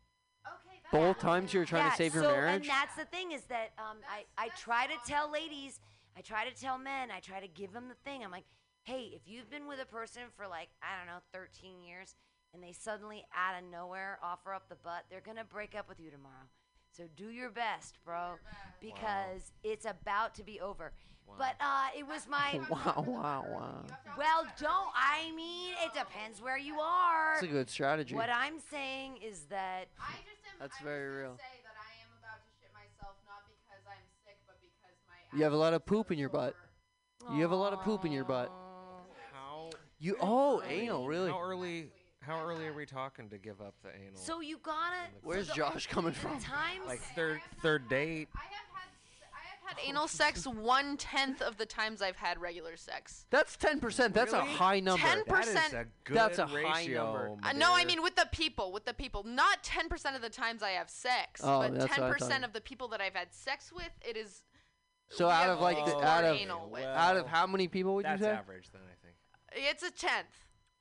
Okay. That Both times you were trying yeah, to save your so, marriage. And that's the thing is that um, I, I try to tell ladies, I try to tell men, I try to give them the thing. I'm like, hey, if you've been with a person for like, I don't know, 13 years, and they suddenly out of nowhere offer up the butt, they're going to break up with you tomorrow. So do your best, bro, because it's about to be over. But uh, it was my. wow, wow, wow. Well, don't. I mean, it depends where you are. It's a good strategy. What I'm saying is that. I just am. That's I very just real. Say that I am about to shit myself, not because I'm sick, but because my. You have a lot of poop in your butt. You have a lot of poop in your butt. How? You oh anal really? How early? How early are we talking to give up the anal? So you gotta. Where's so Josh coming from? Times. like third third date. Had anal sex one tenth of the times I've had regular sex. That's ten percent. That's a Really? high number. 10%. That is a That's good a high number. Uh, no, I mean with the people, with the people. Not ten percent of the times I have sex, Oh, but that's what I ten thought. percent of the people that I've had sex with, it is. So we out have of like the, explored out of anal with. out of how many people would That's you say? That's average then, I think. It's a tenth,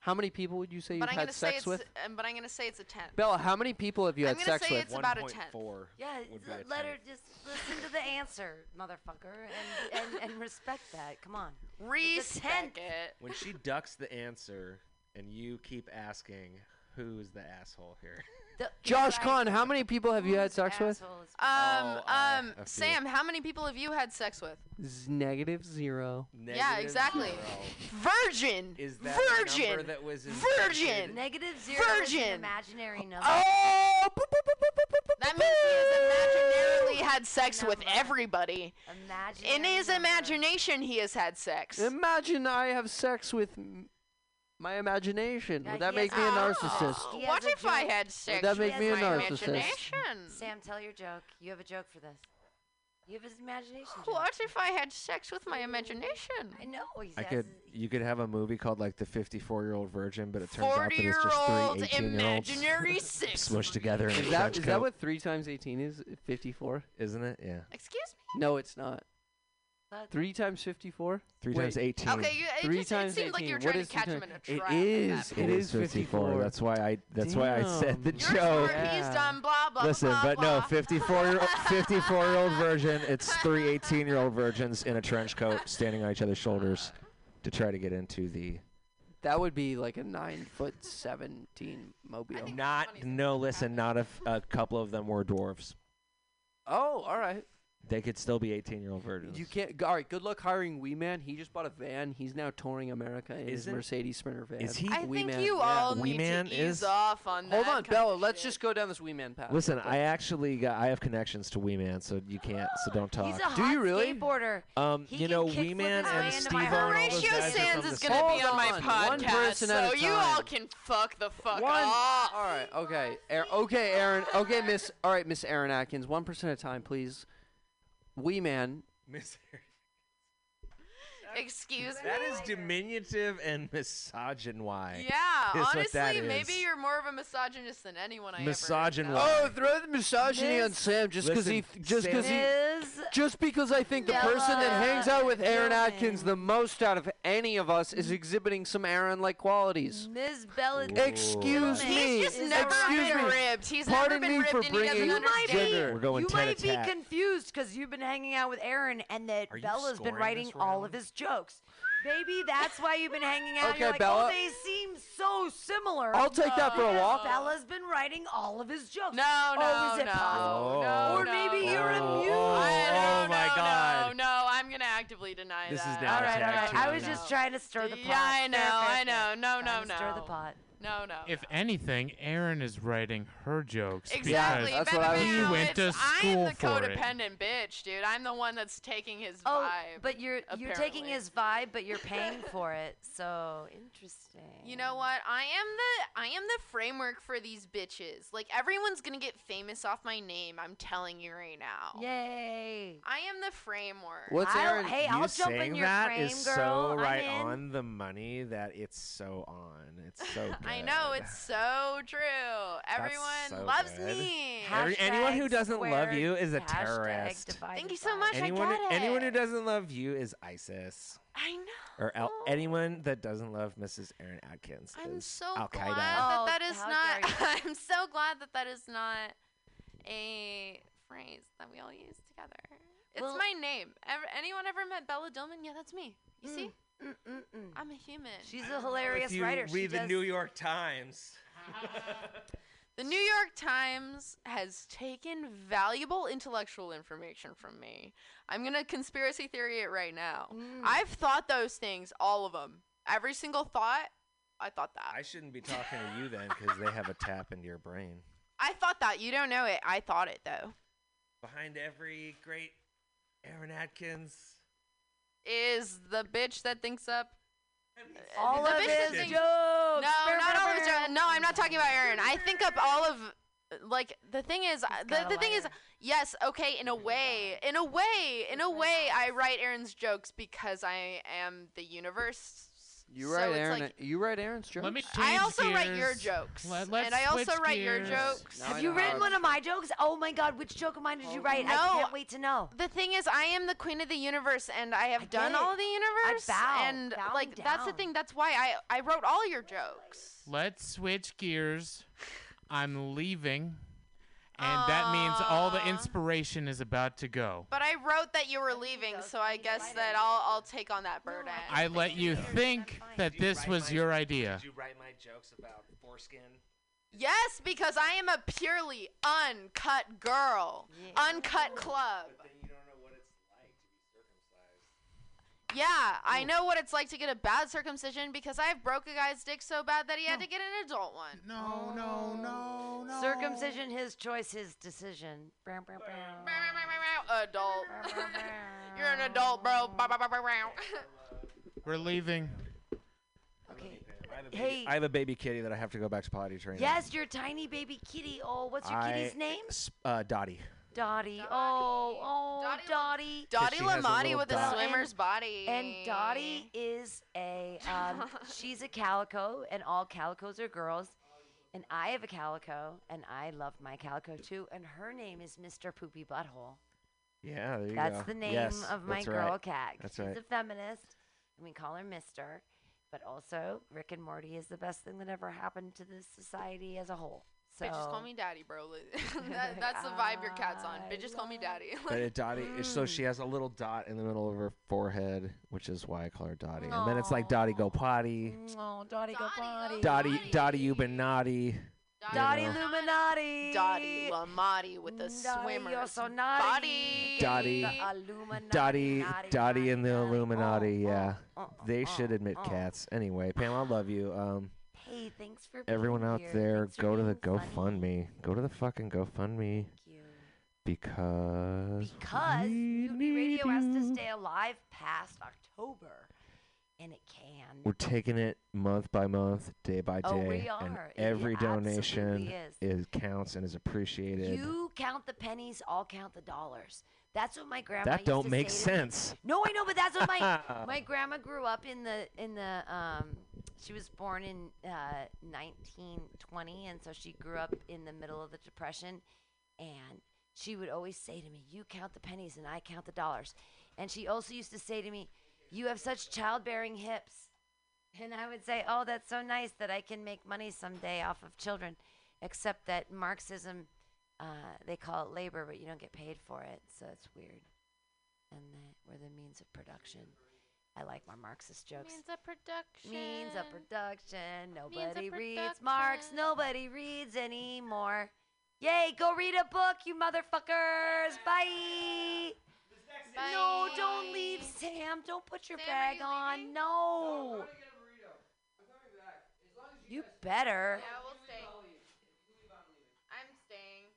How many people would you say you've but I'm had gonna say sex it's. with? Um, but I'm gonna say it's a tenth. Bella, how many people have you I'm had gonna sex say with? it's about a tenth. Yeah, would be l- a let her just listen to the answer, motherfucker, and, and, and respect that. Come on. It's a tenth. Respect it. When she ducks the answer and you keep asking, who's the asshole here? The- Josh right. Kahn, how many people have you had sex with? Assholes. Um, Oh, um, a few. Sam, how many people have you had sex with? Z- negative zero. yeah, Negative exactly. zero. Virgin. Is that a Virgin. number that was Virgin. invented? Negative zero is Virgin. an imaginary number. Oh! That means he has imaginarily had sex with everybody. Imaginary In his number. imagination, he has had sex. Imagine I have sex with m- my imagination. Would that he make me a a- narcissist? What if I had sex that make with me a my narcissist? imagination? Sam, tell your joke. You have a joke for this. You have his imagination. joke. What if I had sex with my imagination? I know. He I says could. You could have a movie called like the 54 year old virgin, but it turns out that it's 40-year-old just three 18 year olds imaginary sex. smushed together in Is a that, trench is coat. that what three times eighteen is? Fifty-four. Isn't it? Yeah. Excuse me. No, it's not. That- Three times fifty-four. Three Wait, times 18. Okay, you, it Three just times it seemed like you were 18. What trying is to catch three him in a times- trap. It at is. It It point. is 54. That's why I. That's why I said the You're joke. smart, he's Yeah. done blah blah Listen, blah but blah. no, 54 year 54 year old virgin. It's three 18 year old virgins in a trench coat standing on each other's shoulders to try to get into the. That would be like a nine foot seventeen mobile. Not no. Listen, not if a couple of them were dwarves. Oh, all right. They could still be 18 year old virgins. You can't. All right. Good luck hiring Wee Man. He just bought a van. He's now touring America in his Isn't- Mercedes Sprinter van. is he- I Wee think Man. you Yeah. all Wee need Man to ease is- off on that. Hold on, kind Bella. of Let's shit. just go down this Wee Man path. Listen. I actually got. I have connections to Wee Man, so you can't. So don't talk. He's a Do you really? skateboarder. Um, He you can know, kick Wee flip Man way and into Steve my Arnold. those Horatio guys are Sanz from is the going to same- be on my Hold on, one podcast, person at a so you all time. can fuck the fuck One. off. All right. Okay. Okay, Aaron. Okay, Miss. All right, Miss Aaron Atkins. One percent at a time, please. Wee Man. Excuse me. That is diminutive and misogynoir. Yeah, is what honestly, that is. maybe you're more of a misogynist than anyone I Misogynoir. ever know. Oh, throw the misogyny on Sam just because he, Listen, just because he, Miss just because I think the person that hangs out with Aaron Bella Atkins the most out of any of us is exhibiting some Aaron-like qualities. Ms. Bella. Excuse me. He's just never Excuse been me. ribbed. He's Pardon never been me ribbed for and he doesn't bringing understand. gender. We're going you might be tat-a-tat. confused because you've been hanging out with Aaron and that Are you Bella's been scoring writing this all round? of his jokes. Baby, that's why you've been hanging out. Okay, You're like, Bella. oh, they seem so similar. I'll take that for a walk. Bella's been writing all of his jokes. No, oh, no, is it no, possible? no, or no. maybe you're Oh, amused. oh, oh, oh no, my no, God. No, no, I'm gonna actively deny This is that. now all a right, all tag right. team. I was No. just trying to stir the pot. Yeah, I know, Fair, fair, I fair. know. No, no, Trying to no. Stir the pot. No, no. If anything, Aaron is writing her jokes Exactly. because That's what I was he went to I'm the for it. codependent bitch, dude. I'm the one that's taking his Oh, vibe. but you're you're taking his vibe, but you're paying for it. So interesting. You know what? I am the I am the framework for these bitches. Like everyone's gonna get famous off my name. I'm telling you right now. Yay! I am the framework. What's I'll- Aaron? hey, you I'll jump in saying your that frame, is girl. so I'm right in. on the money that it's so on. It's so good. I know it's so true. Everyone so loves good. me. Every- anyone who doesn't love you is a terrorist. Thank you so much. Anyone, I get anyone who doesn't love you is ISIS. I know. Or Al- anyone that doesn't love Mrs. Aaron Atkins I'm is so Al glad Qaeda. that Oh, that is how not. I'm so glad that that is not a phrase that we all use together. It's Well- my name. Ever, anyone ever met Bella Dillman? Yeah, that's me. You see, Mm, mm. I'm a human. She's a hilarious if you writer. read she the does- New York Times. The New York Times has taken valuable intellectual information from me. I'm gonna conspiracy theory it right now. Mm. I've thought those things, all of them. Every single thought, I thought that. I shouldn't be talking to you then because they have a tap into your brain. I thought that. You don't know it. I thought it though. Behind every great Aaron Atkins. Is the bitch that thinks up all the of bitch his jokes. No, not all of his jokes. No, I'm not talking about Aaron. I think up all of like the thing is the, the thing is yes okay in a way in a way in a way I write Aaron's jokes because I am the universe. You write it's Aaron. like- you write Aaron's jokes. Let me I change also write your jokes, Let- let's and I also switch write your jokes. Now Have know you written one of my jokes? Oh my God, which joke of mine did you oh. write? No. I can't wait to know. The thing is, I am the queen of the universe, and I have I done all the universe. I bow, and bowing like that's the thing. That's why I I wrote all your jokes. Let's switch gears. I'm leaving, and that means all the inspiration is about to go. But I wrote that you were leaving, so I guess that I'll I'll take on that burden. I let you think that this was your idea. Did you write my jokes about foreskin? Yes, because I am a purely uncut girl, uncut club. Yeah, I know what it's like to get a bad circumcision because I've broke a guy's dick so bad that he had to get an adult one. No, no, no, no. Circumcision, his choice, his decision. Brow, brow, brow. Adult. You're an adult, bro. We're leaving. Okay. I have, a baby, Hey. I have a baby kitty that I have to go back to potty training. Yes, your tiny baby kitty. Oh, what's your I- kitty's name? S- Uh, Dottie. Dottie. Oh, oh, Dottie. Dottie she has a Lamati little with a swimmer's body. And Dottie is a, um, she's a calico, and all calicos are girls. And I have a calico, and I love my calico too. And her name is Mr. Poopy Butthole. Yeah, there you That's go. the name Yes, of my that's girl right. cat. That's She's right. a feminist, and we call her Mister. But also, Rick and Morty is the best thing that ever happened to this society as a whole. So Bitches call me daddy, bro. that, that's the vibe your cat's on. Bitches call me daddy. But it, Dottie, it's- so Mm. she has a little dot in the middle of her forehead, which is why I call her Dottie. And then it's like Dottie go potty, Oh, Dottie go potty. Dottie Dottie you been naughty. Dottie know. Illuminati. Dottie Lamati with the mm, Dottie, swimmer's you're so naughty. body. Dottie, The Illuminati. Dottie, naughty, Dottie and the naughty, naughty. Illuminati. Oh, Yeah, oh, oh, they uh, oh, should admit oh. cats. Anyway, Pam, I love you. Um, Hey, thanks for being everyone out here. there, Thanks go to the funny. GoFundMe. Go to the fucking GoFundMe. you. Because Because we Mutiny Radio need has to you. stay alive past October, and it can. We're taking it month by month, day by day, Oh, we and are. It every donation absolutely is. counts and is appreciated. You count the pennies, I'll count the dollars. That's what my grandma. That don't make me. sense. No, I know, but that's what my my grandma grew up in the in the um. She was born in uh, 1920, and so she grew up in the middle of the depression. And she would always say to me, "You count the pennies, and I count the dollars." And she also used to say to me, "You have such childbearing hips." And I would say, "Oh, that's so nice that I can make money someday off of children." Except that Marxism, uh, they call it labor, but you don't get paid for it, so it's weird. And that we're the means of production. I like my Marxist jokes. Means a production. Means of production. Nobody of reads Marx. Nobody reads anymore. Yay, go read a book, you motherfuckers. Bye. No, don't leave, Sam. Don't put your bag on. No. You better. Yeah, we'll stay. I'm staying.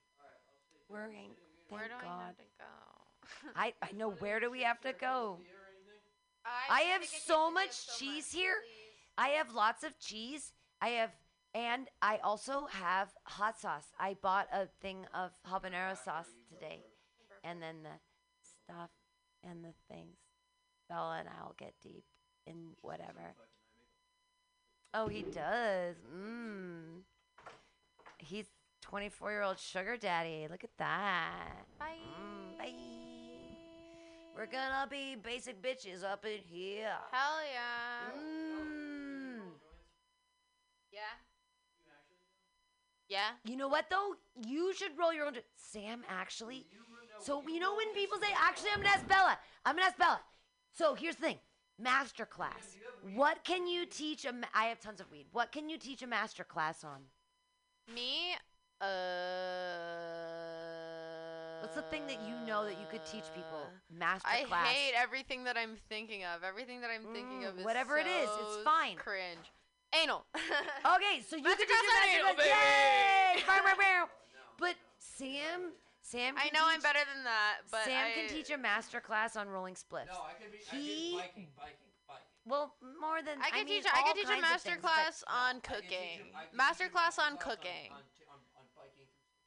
We're in. Where Thank do I have to go? I, I know. Where do we have to go? I, I have so much so cheese here. I have lots of cheese. I have, and I also have hot sauce. I bought a thing of habanero sauce today, and then the stuff and the things. Bella and I will get deep in whatever. Oh, he does. Mmm. He's 24 year old sugar daddy. Look at that. Bye. Mm, bye. We're gonna be basic bitches up in here. Hell yeah. Mm. Yeah. Yeah. You know what though? You should roll your own. Sam, actually. So you know when people say, actually, I'm gonna ask Bella. I'm gonna ask Bella. So here's the thing. Master class. What can you teach a? Ma- I have tons of weed. What can you teach a master class on? Me, uh. What's the thing that you know that you could teach people? Uh, master class? I class. hate everything that I'm thinking of. Everything that I'm thinking mm, of is whatever it is, it's fine. Cringe. Anal. okay, so you Master could teach class on a anal, master class. Yay! Bow, bow, bow. But Sam, Sam. I can know I'm better than that, but Sam I, can teach a master class on rolling spliffs. No, I could be. He- I could biking, biking, biking. Well, more than I I could mean, teach. I all could teach a master things, class on cooking. Master class on cooking.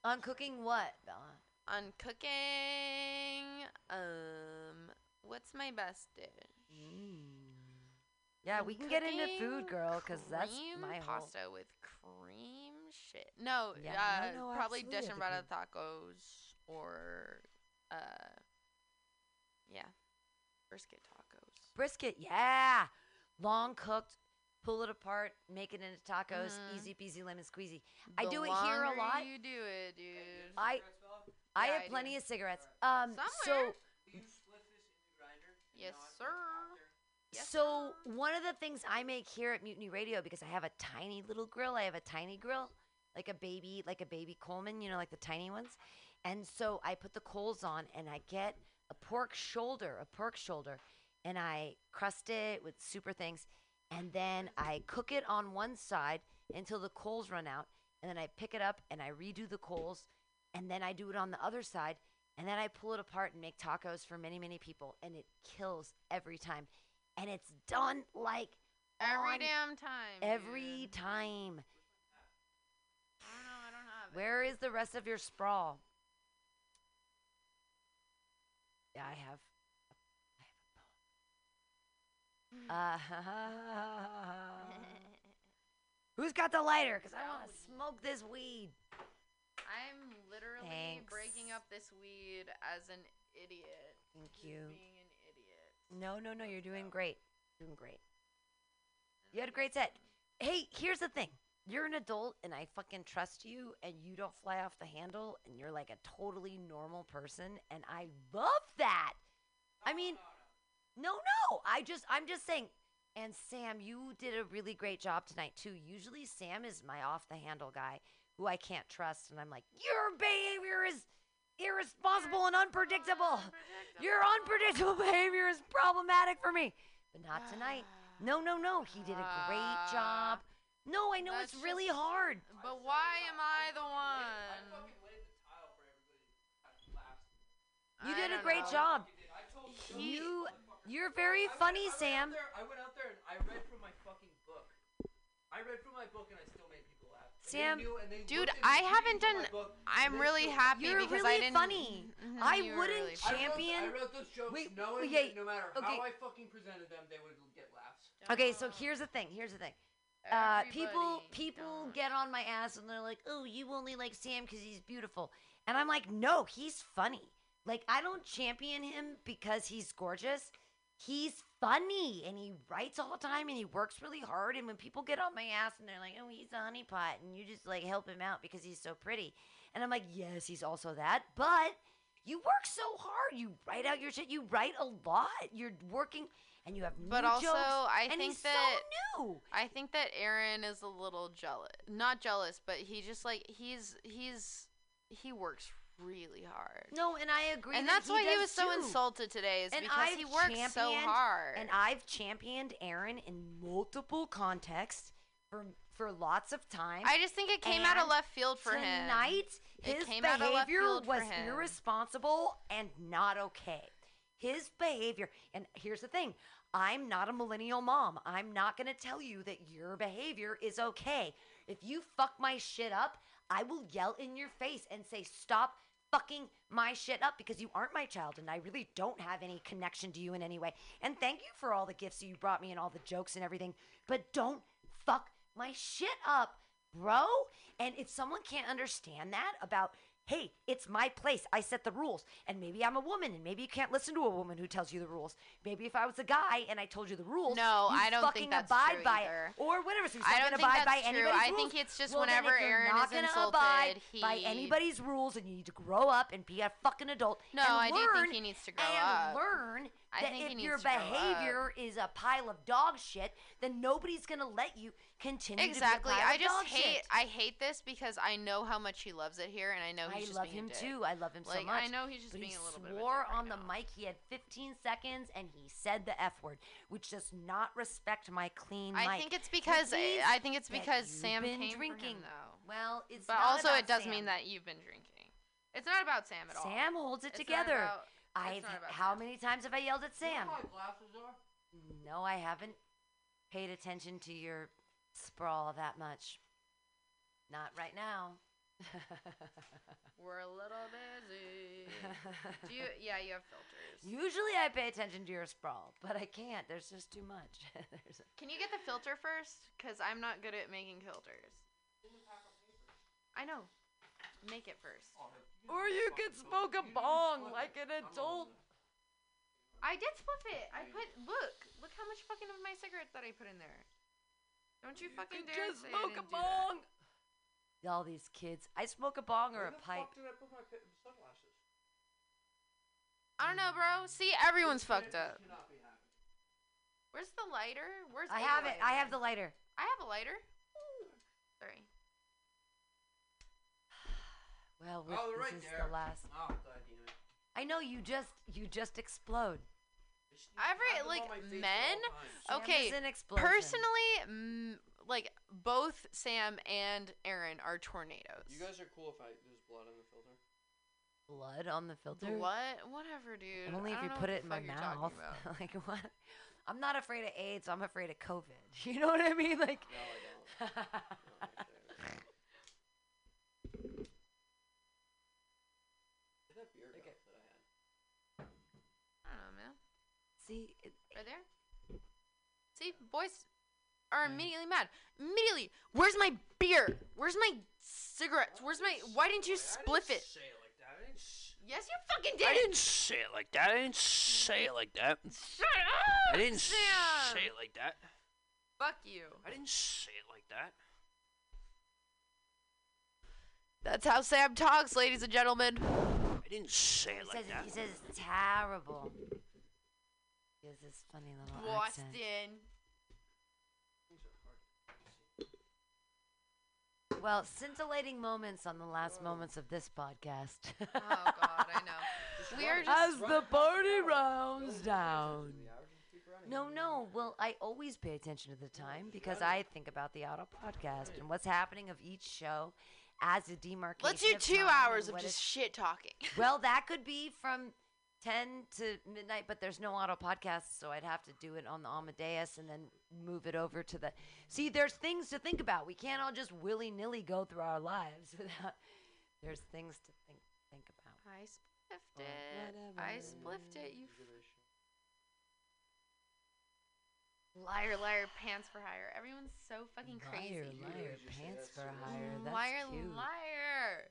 On cooking what, Bella? On cooking. Um, what's my best dish? Yeah, On we can get into food, girl, because that's my whole. pasta with cream shit. No, Yeah, uh, no, no, probably dish and deshebrada tacos or uh, yeah, brisket tacos. Brisket, yeah. Long cooked, pull it apart, make it into tacos, Mhm. easy peasy lemon squeezy. I do it here a lot. You do it, dude. I I have I do. plenty of cigarettes. Um, Somewhere. so Yes, sir. Yes, so one of the things I make here at Mutiny Radio because I have a tiny little grill. I have a tiny grill, like a baby, like a baby Coleman, you know, like the tiny ones. And so I put the coals on and I get a pork shoulder, a pork shoulder, and I crust it with super things. And then I cook it on one side until the coals run out. And then I pick it up and I redo the coals. And then I do it on the other side. And then I pull it apart and make tacos for many, many people. And it kills every time. And it's done like Every damn time. Every time. I don't know. I don't have it. Where is the rest of your sprawl? Yeah, I have. I have a poem. Uh, who's got the lighter? Because I want to smoke this weed. I'm literally Thanks. breaking up this weed as an idiot. Thank you. Being an idiot. No, no, no. You're doing great. Doing great. You had a great set. Hey, here's the thing. You're an adult, and I fucking trust you, and you don't fly off the handle, and you're like a totally normal person, and I love that. I mean, no, no. I just, I'm just saying. And Sam, you did a really great job tonight too. Usually, Sam is my off the handle guy who I can't trust, and I'm like, your behavior is irresponsible and unpredictable. Your unpredictable behavior is problematic for me. But not tonight. No, no, no. He did a great job. No, I know it's really just- hard. But why am I the one? You did a great know. job. He- You, you're very funny, Sam. I went out there and I read from my fucking book. I read from my book and I still made people laugh. Sam, Dude, I haven't done. I'm really happy You're because really I didn't. funny. Mhm, I you were wouldn't really funny. champion- I wrote, I wrote those jokes Wait, knowing okay, that no matter okay. how I fucking presented them, they would get laughs. Okay, so here's the thing. Here's the thing. Uh, people Everybody people get on my ass and they're like, "Oh, you only like Sam because he's beautiful," and I'm like, "No, he's funny. Like I don't champion him because he's gorgeous. He's funny and he writes all the time and he works really hard. And when people get on my ass and they're like, "Oh, he's a honeypot," and you just like help him out because he's so pretty, and I'm like, "Yes, he's also that, but." You work so hard. You write out your shit. You write a lot. You're working, and you have new But also, jokes, I think that so new. I think that Aaron is a little jealous. Not jealous, but he just like he's he's he works really hard. No, and I agree. And that that's why he was so insulted today, is And because I've he works so hard. And I've championed Aaron in multiple contexts for for lots of time. I just think it came out of left field for him. tonight, It his came out of left behavior field for was irresponsible and not okay. His behavior, and here's the thing: I'm not a millennial mom. I'm not going to tell you that your behavior is okay. If you fuck my shit up, I will yell in your face and say, "Stop." Fucking my shit up because you aren't my child and I really don't have any connection to you in any way. And thank you for all the gifts you brought me and all the jokes and everything. But don't fuck my shit up, bro. And if someone can't understand that about, hey, it's my place, I set the rules, and maybe I'm a woman, and maybe you can't listen to a woman who tells you the rules. Maybe if I was a guy and I told you the rules, No, I don't fucking think that's abide true by either. it, or whatever. So you're I not don't think abide by that's true. I rules. think it's just well, then whenever if you're Aaron not is gonna insulted, abide by anybody's rules, and you need to grow up and be a fucking adult. No, and I do think he needs to grow and up. learn I that think if your to grow up. behavior is a pile of dog shit, then nobody's gonna let you continue Exactly. to be a pile I just hate shit. I hate this because I know how much he loves it here and I know I he's just love being a him too. I love him so much. I know he's just but being he a little bit swore right on the mic. He had 15 seconds and he said the f word, which does not respect my clean I mic. think it's because I think it's because Sam been came drinking. him though. Well, it's but also it does Sam. mean that you've been drinking. It's not about Sam at all. Sam holds it It's together. About- I've it's not about how many times have I yelled at Sam? my glasses are? No, I haven't paid attention to your sprawl that much. Not right now. We're a little busy. Do you? Yeah, you have filters. Usually I pay attention to your sprawl, but I can't. There's just too much. Can you get the filter first? Because I'm not good at making filters. I know. Make it first. Or you could smoke a bong like an adult. I did spliff it. I put look, look how much fucking of my cigarette that I put in there. Don't you fucking dare Just say smoke a didn't do that. bong. All these kids. I smoke a bong or a pipe. I put my pi- sunglasses? I don't know, bro. See, everyone's fucked up. Where's the lighter? Where's I have it. I have the lighter. I have a lighter. Sorry. Well, Oh, with- this right is there. the last. Oh, God damn it. I know you just you just explode. Every them like on my face at men. all times. Sam Okay. is an. Personally, mm, like both Sam and Aaron are tornadoes. You guys are cool if I there's blood on the filter. Blood on the filter. What? Whatever, dude. Only if you put it in my fuck you're talking mouth. like what? I'm not afraid of AIDS. I'm afraid of COVID. You know what I mean? Like. No, I don't. No, I understand. Where'd that beer go that I had? I don't know, man. See, it, Right there. See, boys are immediately mad. Immediately. Where's my beer? Where's my cigarettes? Where's my? Oh, why didn't you spliff it? Say it like that. I didn't. s- Yes, you fucking did. I didn't say it like that. I didn't say it like that. Shut up. I didn't Sam. say it like that. Fuck you. I didn't say it like that. That's how Sam talks, ladies and gentlemen. I didn't say he it says like that. he says it's terrible. He has this funny little accent. Boston. Well, scintillating moments on the last moments of this podcast. Oh God, I know. We are just As the party rounds down. No, no. Well, I always pay attention to the time because I think about the auto podcast and what's happening of each show as a demarcation. Let's do of two time hours of just shit talking. Well, that could be from 10 to midnight, but there's no auto podcast, so I'd have to do it on the Amadeus and then move it over to the. See, there's things to think about. We can't all just willy nilly go through our lives without. There's things to think think about. I spliffed it. I spliffed it. You. Liar, liar, pants for hire. Everyone's so fucking crazy. Liar, liar, pants for hire. That's liar, cute. liar.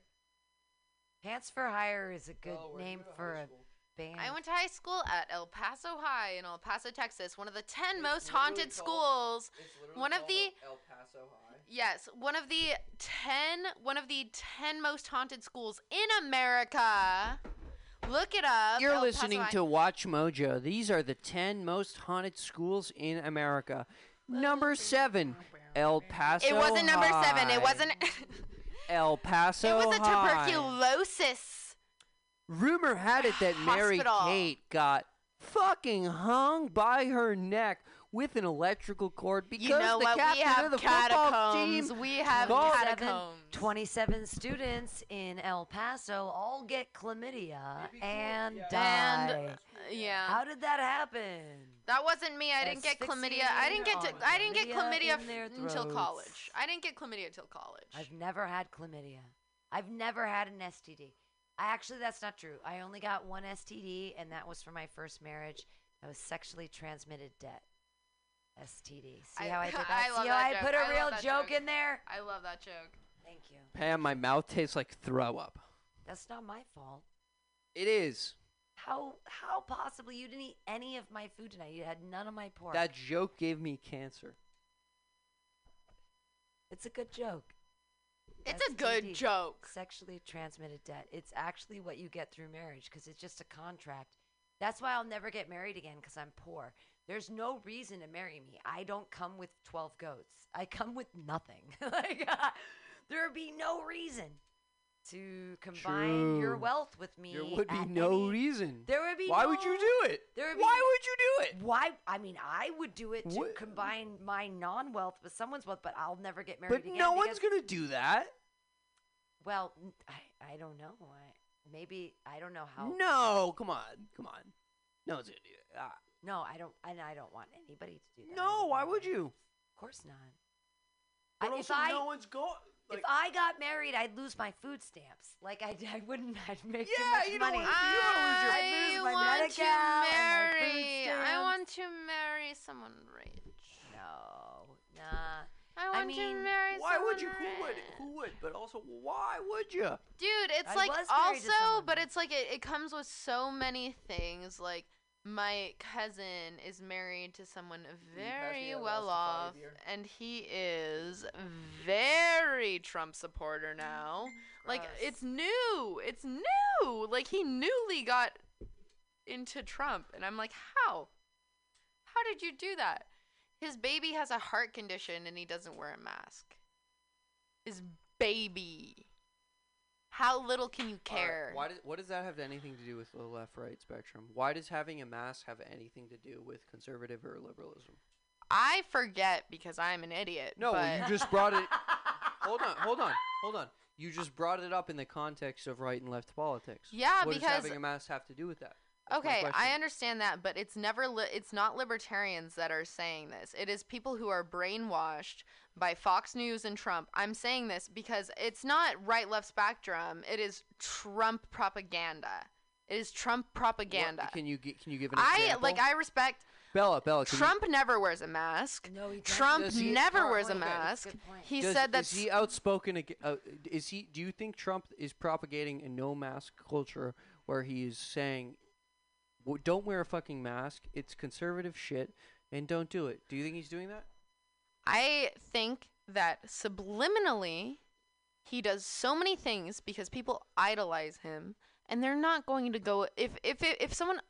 Pants for hire is a good name for a band. I went to high school at El Paso High in El Paso, Texas, one of the 10 most haunted schools. One of the El Paso High. Yes, one of the 10 one of the 10 most haunted schools in America. Look it up. You're El Paso listening High. to WatchMojo. These are the 10 most haunted schools in America. Number 7, El Paso It wasn't number 7. It wasn't El Paso It was a High. tuberculosis. Rumor had it that Mary Hospital. Kate got fucking hung by her neck with an electrical cord because You know the what? We captain have of the football catacombs. team We have called- catacombs. 27 students in El Paso all get chlamydia and And, die. Uh, yeah. How did that happen? That wasn't me. I didn't get chlamydia. I didn't get to, I didn't get chlamydia chlamydia in their f- until throats. college. I didn't get chlamydia until college. I've never had chlamydia. I've never had an STD. I actually, that's not true. I only got one STD, and that was for my first marriage. That was sexually transmitted debt. STD. See I- how I did that? I See love how that I joke. put a I real joke joke. in there? I love that joke. Thank you. Pam, my mouth tastes like throw up. That's not my fault. It is. How how possibly you didn't eat any of my food tonight? You had none of my pork. That joke gave me cancer. It's a good joke. It's a good joke. Sexually transmitted debt. It's actually what you get through marriage because it's just a contract. That's why I'll never get married again because I'm poor. There's no reason to marry me. I don't come with 12 goats. I come with nothing. like uh, there would be no reason to combine your wealth with me. There would be no any- reason. There would be. Why would you do it? There would be Why would you do it? Why? I mean, I would do it to What- combine my non-wealth with someone's wealth, but I'll never get married But again. no one's gonna do that. Well, I don't know. I, maybe I don't know how. No, come on, come on. No one's gonna do it. Ah. No, I don't, and I don't want anybody to do that. No, why would you? Of course not. But I, also, I, no one's going. If I got married, I'd lose my food stamps. Like I, I wouldn't. I'd make too much you money. wanna- you don't wanna lose your- I want to Medi-Cal and my food marry. I want to marry someone rich. No, nah. I want mean, to marry someone. Why would you? Who would? Who would? But also, why would you? Dude, it's I like was married to also, but it's like it, it comes with so many things. Like my cousin is married to someone very well off, and he is very Trump supporter now. Like it's new, it's new. Like he newly got into Trump, and I'm like, how? How did you do that? His baby has a heart condition, and he doesn't wear a mask. His baby. How little can you right, care? Why does what does that have anything to do with the left-right spectrum? Why does having a mask have anything to do with conservative or liberalism? I forget because I'm an idiot. No, you just brought it. hold on, hold on, hold on. You just brought it up in the context of right and left politics. Yeah, what because- does having a mask have to do with that? That's my okay. I understand that, but it's never li- it's not libertarians that are saying this. It is people who are brainwashed by Fox News and Trump. I'm saying this because it's not right left spectrum. It is Trump propaganda. It is Trump What- propaganda. can you gi- can you give an I example? like I respect Bella, Bella. can you- Trump never wears a mask. No, he Trump Does he- never wears a mask. He Does- said that is he outspoken? Uh, is he? Do you think Trump is propagating a no mask culture where he is saying, "W- "Don't wear a fucking mask. It's conservative shit, and don't do it." Do you think he's doing that? I think that subliminally he does so many things because people idolize him and they're not going to go if if if someone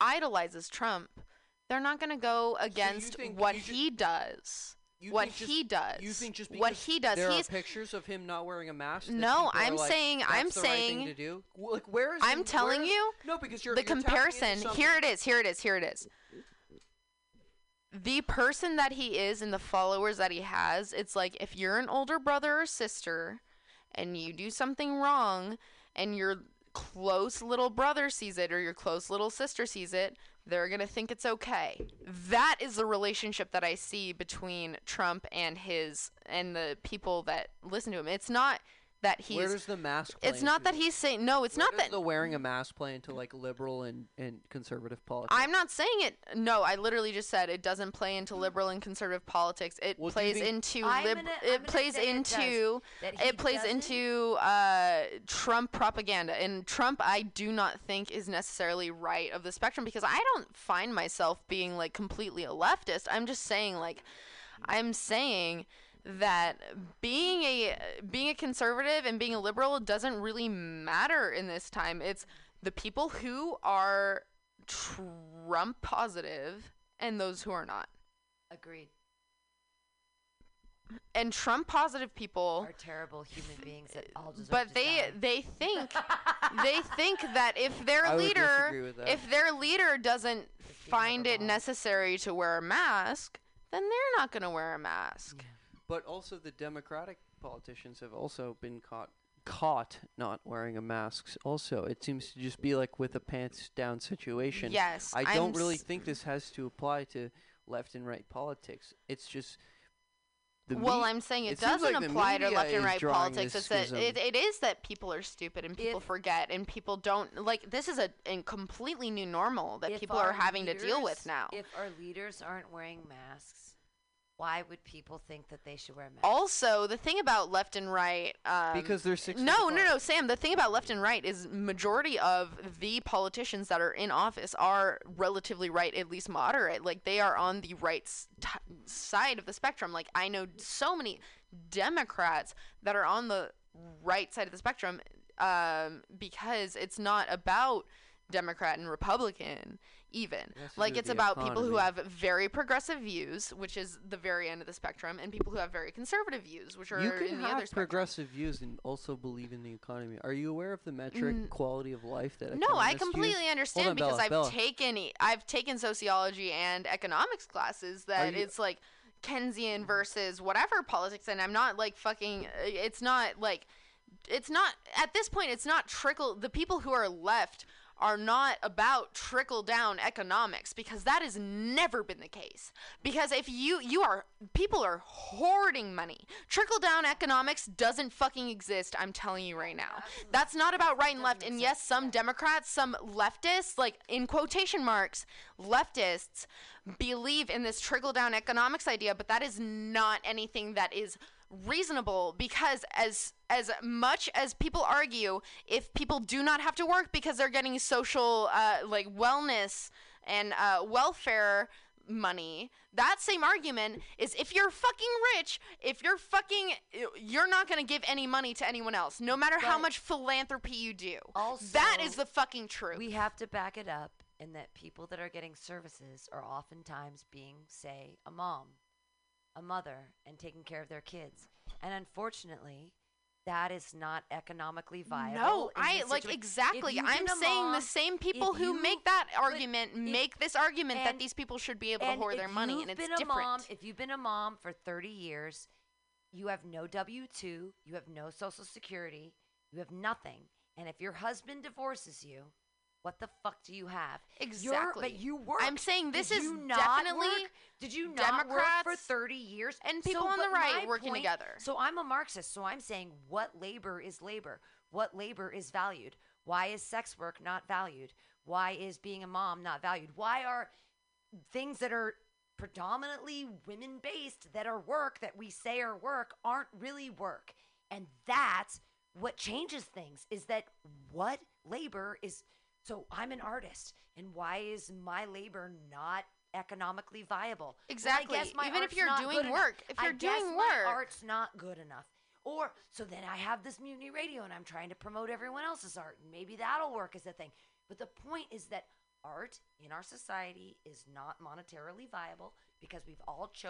idolizes Trump, they're not going to go against think- what he does. You what just- he does. You think just what he does There he's are pictures of him not wearing a mask. No, I'm like, saying- "That's I'm the right saying- to do. Like where is? I'm telling is- you No, because you're the you're comparison. Here it is. Here it is. Here it is. The person that he is and the followers that he has, it's like if you're an older brother or sister and you do something wrong and you're close little brother sees it or your close little sister sees it, they're going to think it's okay. That is the relationship that I see between Trump and his and the people that listen to him. It's not that he's Where does the mask? Play It's not into that he's saying no, it's Where not does that the wearing a mask play into like liberal and, and conservative politics. I'm not saying it. No, I literally just said it doesn't play into liberal and conservative politics. It Well, do you plays think- into I'm lib- gonna- I'm it gonna plays say it does. into That he it plays doesn't- into uh, Trump propaganda. And Trump, I do not think is necessarily right of the spectrum because I don't find myself being like completely a leftist. I'm just saying like I'm saying that being a being a conservative and being a liberal doesn't really matter in this time. It's the people who are Trump positive and those who are not. Agreed. And Trump positive people Are terrible human beings that all deserve but to they die. they think they think that if their I would leader disagree with that. if their leader doesn't find it necessary to wear a mask, then they're not going to wear a mask. But also, the Democratic politicians have also been caught caught not wearing a mask. Also, it seems to just be like with a pants down situation. Yes, I I'm don't really s- think this has to apply to left and right politics. It's just. The well, me- I'm saying it, seems doesn't like apply to left and right politics. It's that it, it is that people are stupid and people forget and people don't like. This is a, a completely new normal that people are having to deal with now. If our leaders aren't wearing masks, why would people think that they should wear masks? Also, the thing about left and right, um, Because they're six No, no, no, Sam. The thing about left and right is majority of the politicians that are in office are relatively right, at least moderate. Like they are on the right s- t- side of the spectrum. Like I know so many Democrats that are on the right side of the spectrum um, because it's not about Democrat and Republican even. Like it's about people who have very progressive views, which is the very end of the spectrum, and people who have very conservative views, which are You can in the have other spectrum. progressive views and also believe in the economy. Are you aware of the metric Mm. quality of life that? No, I economists use? completely understand on, because Bella, I've Bella. taken I've taken sociology and economics classes that it's like Keynesian versus whatever politics, and I'm not like fucking. It's not like it's not at this point. It's not trickle. The people who are left are not about trickle down economics because that has never been the case. Because if you you are people are hoarding money. Trickle down economics doesn't fucking exist i'm telling you right now. That's not about right and left. and yes some democrats some leftists like in quotation marks leftists believe in this trickle down economics idea but that is not anything that is reasonable because as as much as people argue if people do not have to work because they're getting social uh, like wellness and uh, welfare money that same argument is if you're fucking rich if you're fucking you're not going to give any money to anyone else no matter how much philanthropy you do. Also, that is the fucking truth. We have to back it up in that people that are getting services are oftentimes being, say, a mom, a mother, and taking care of their kids. And unfortunately, that is not economically viable. No, I like exactly. I'm saying the same people who you- make that argument if- make this argument that these people should be able to and hoard their money, and you've it's been a different. Mom, if you've been a mom for 30 years, you have no W 2, you have no Social Security, you have nothing. And if your husband divorces you, what the fuck do you have? You're- Exactly. but you work. I'm saying this Did is definitely work? Did you not work for 30 years? and people on the right working point- together. So I'm a Marxist. So I'm saying what labor is labor? What labor is valued? Why is sex work not valued? Why is being a mom not valued? Why are things that are predominantly women based that are work that we say are work aren't really work? And that's what changes things is that what labor is so I'm an artist and why is my labor not economically viable? Well, Exactly. I guess my Even if you're doing good enough. work. If you're guess doing work. art's not good enough. Or so then I have this mutiny radio and I'm trying to promote everyone else's art and maybe that'll work as a thing. But the point is that art in our society is not monetarily viable because we've all chosen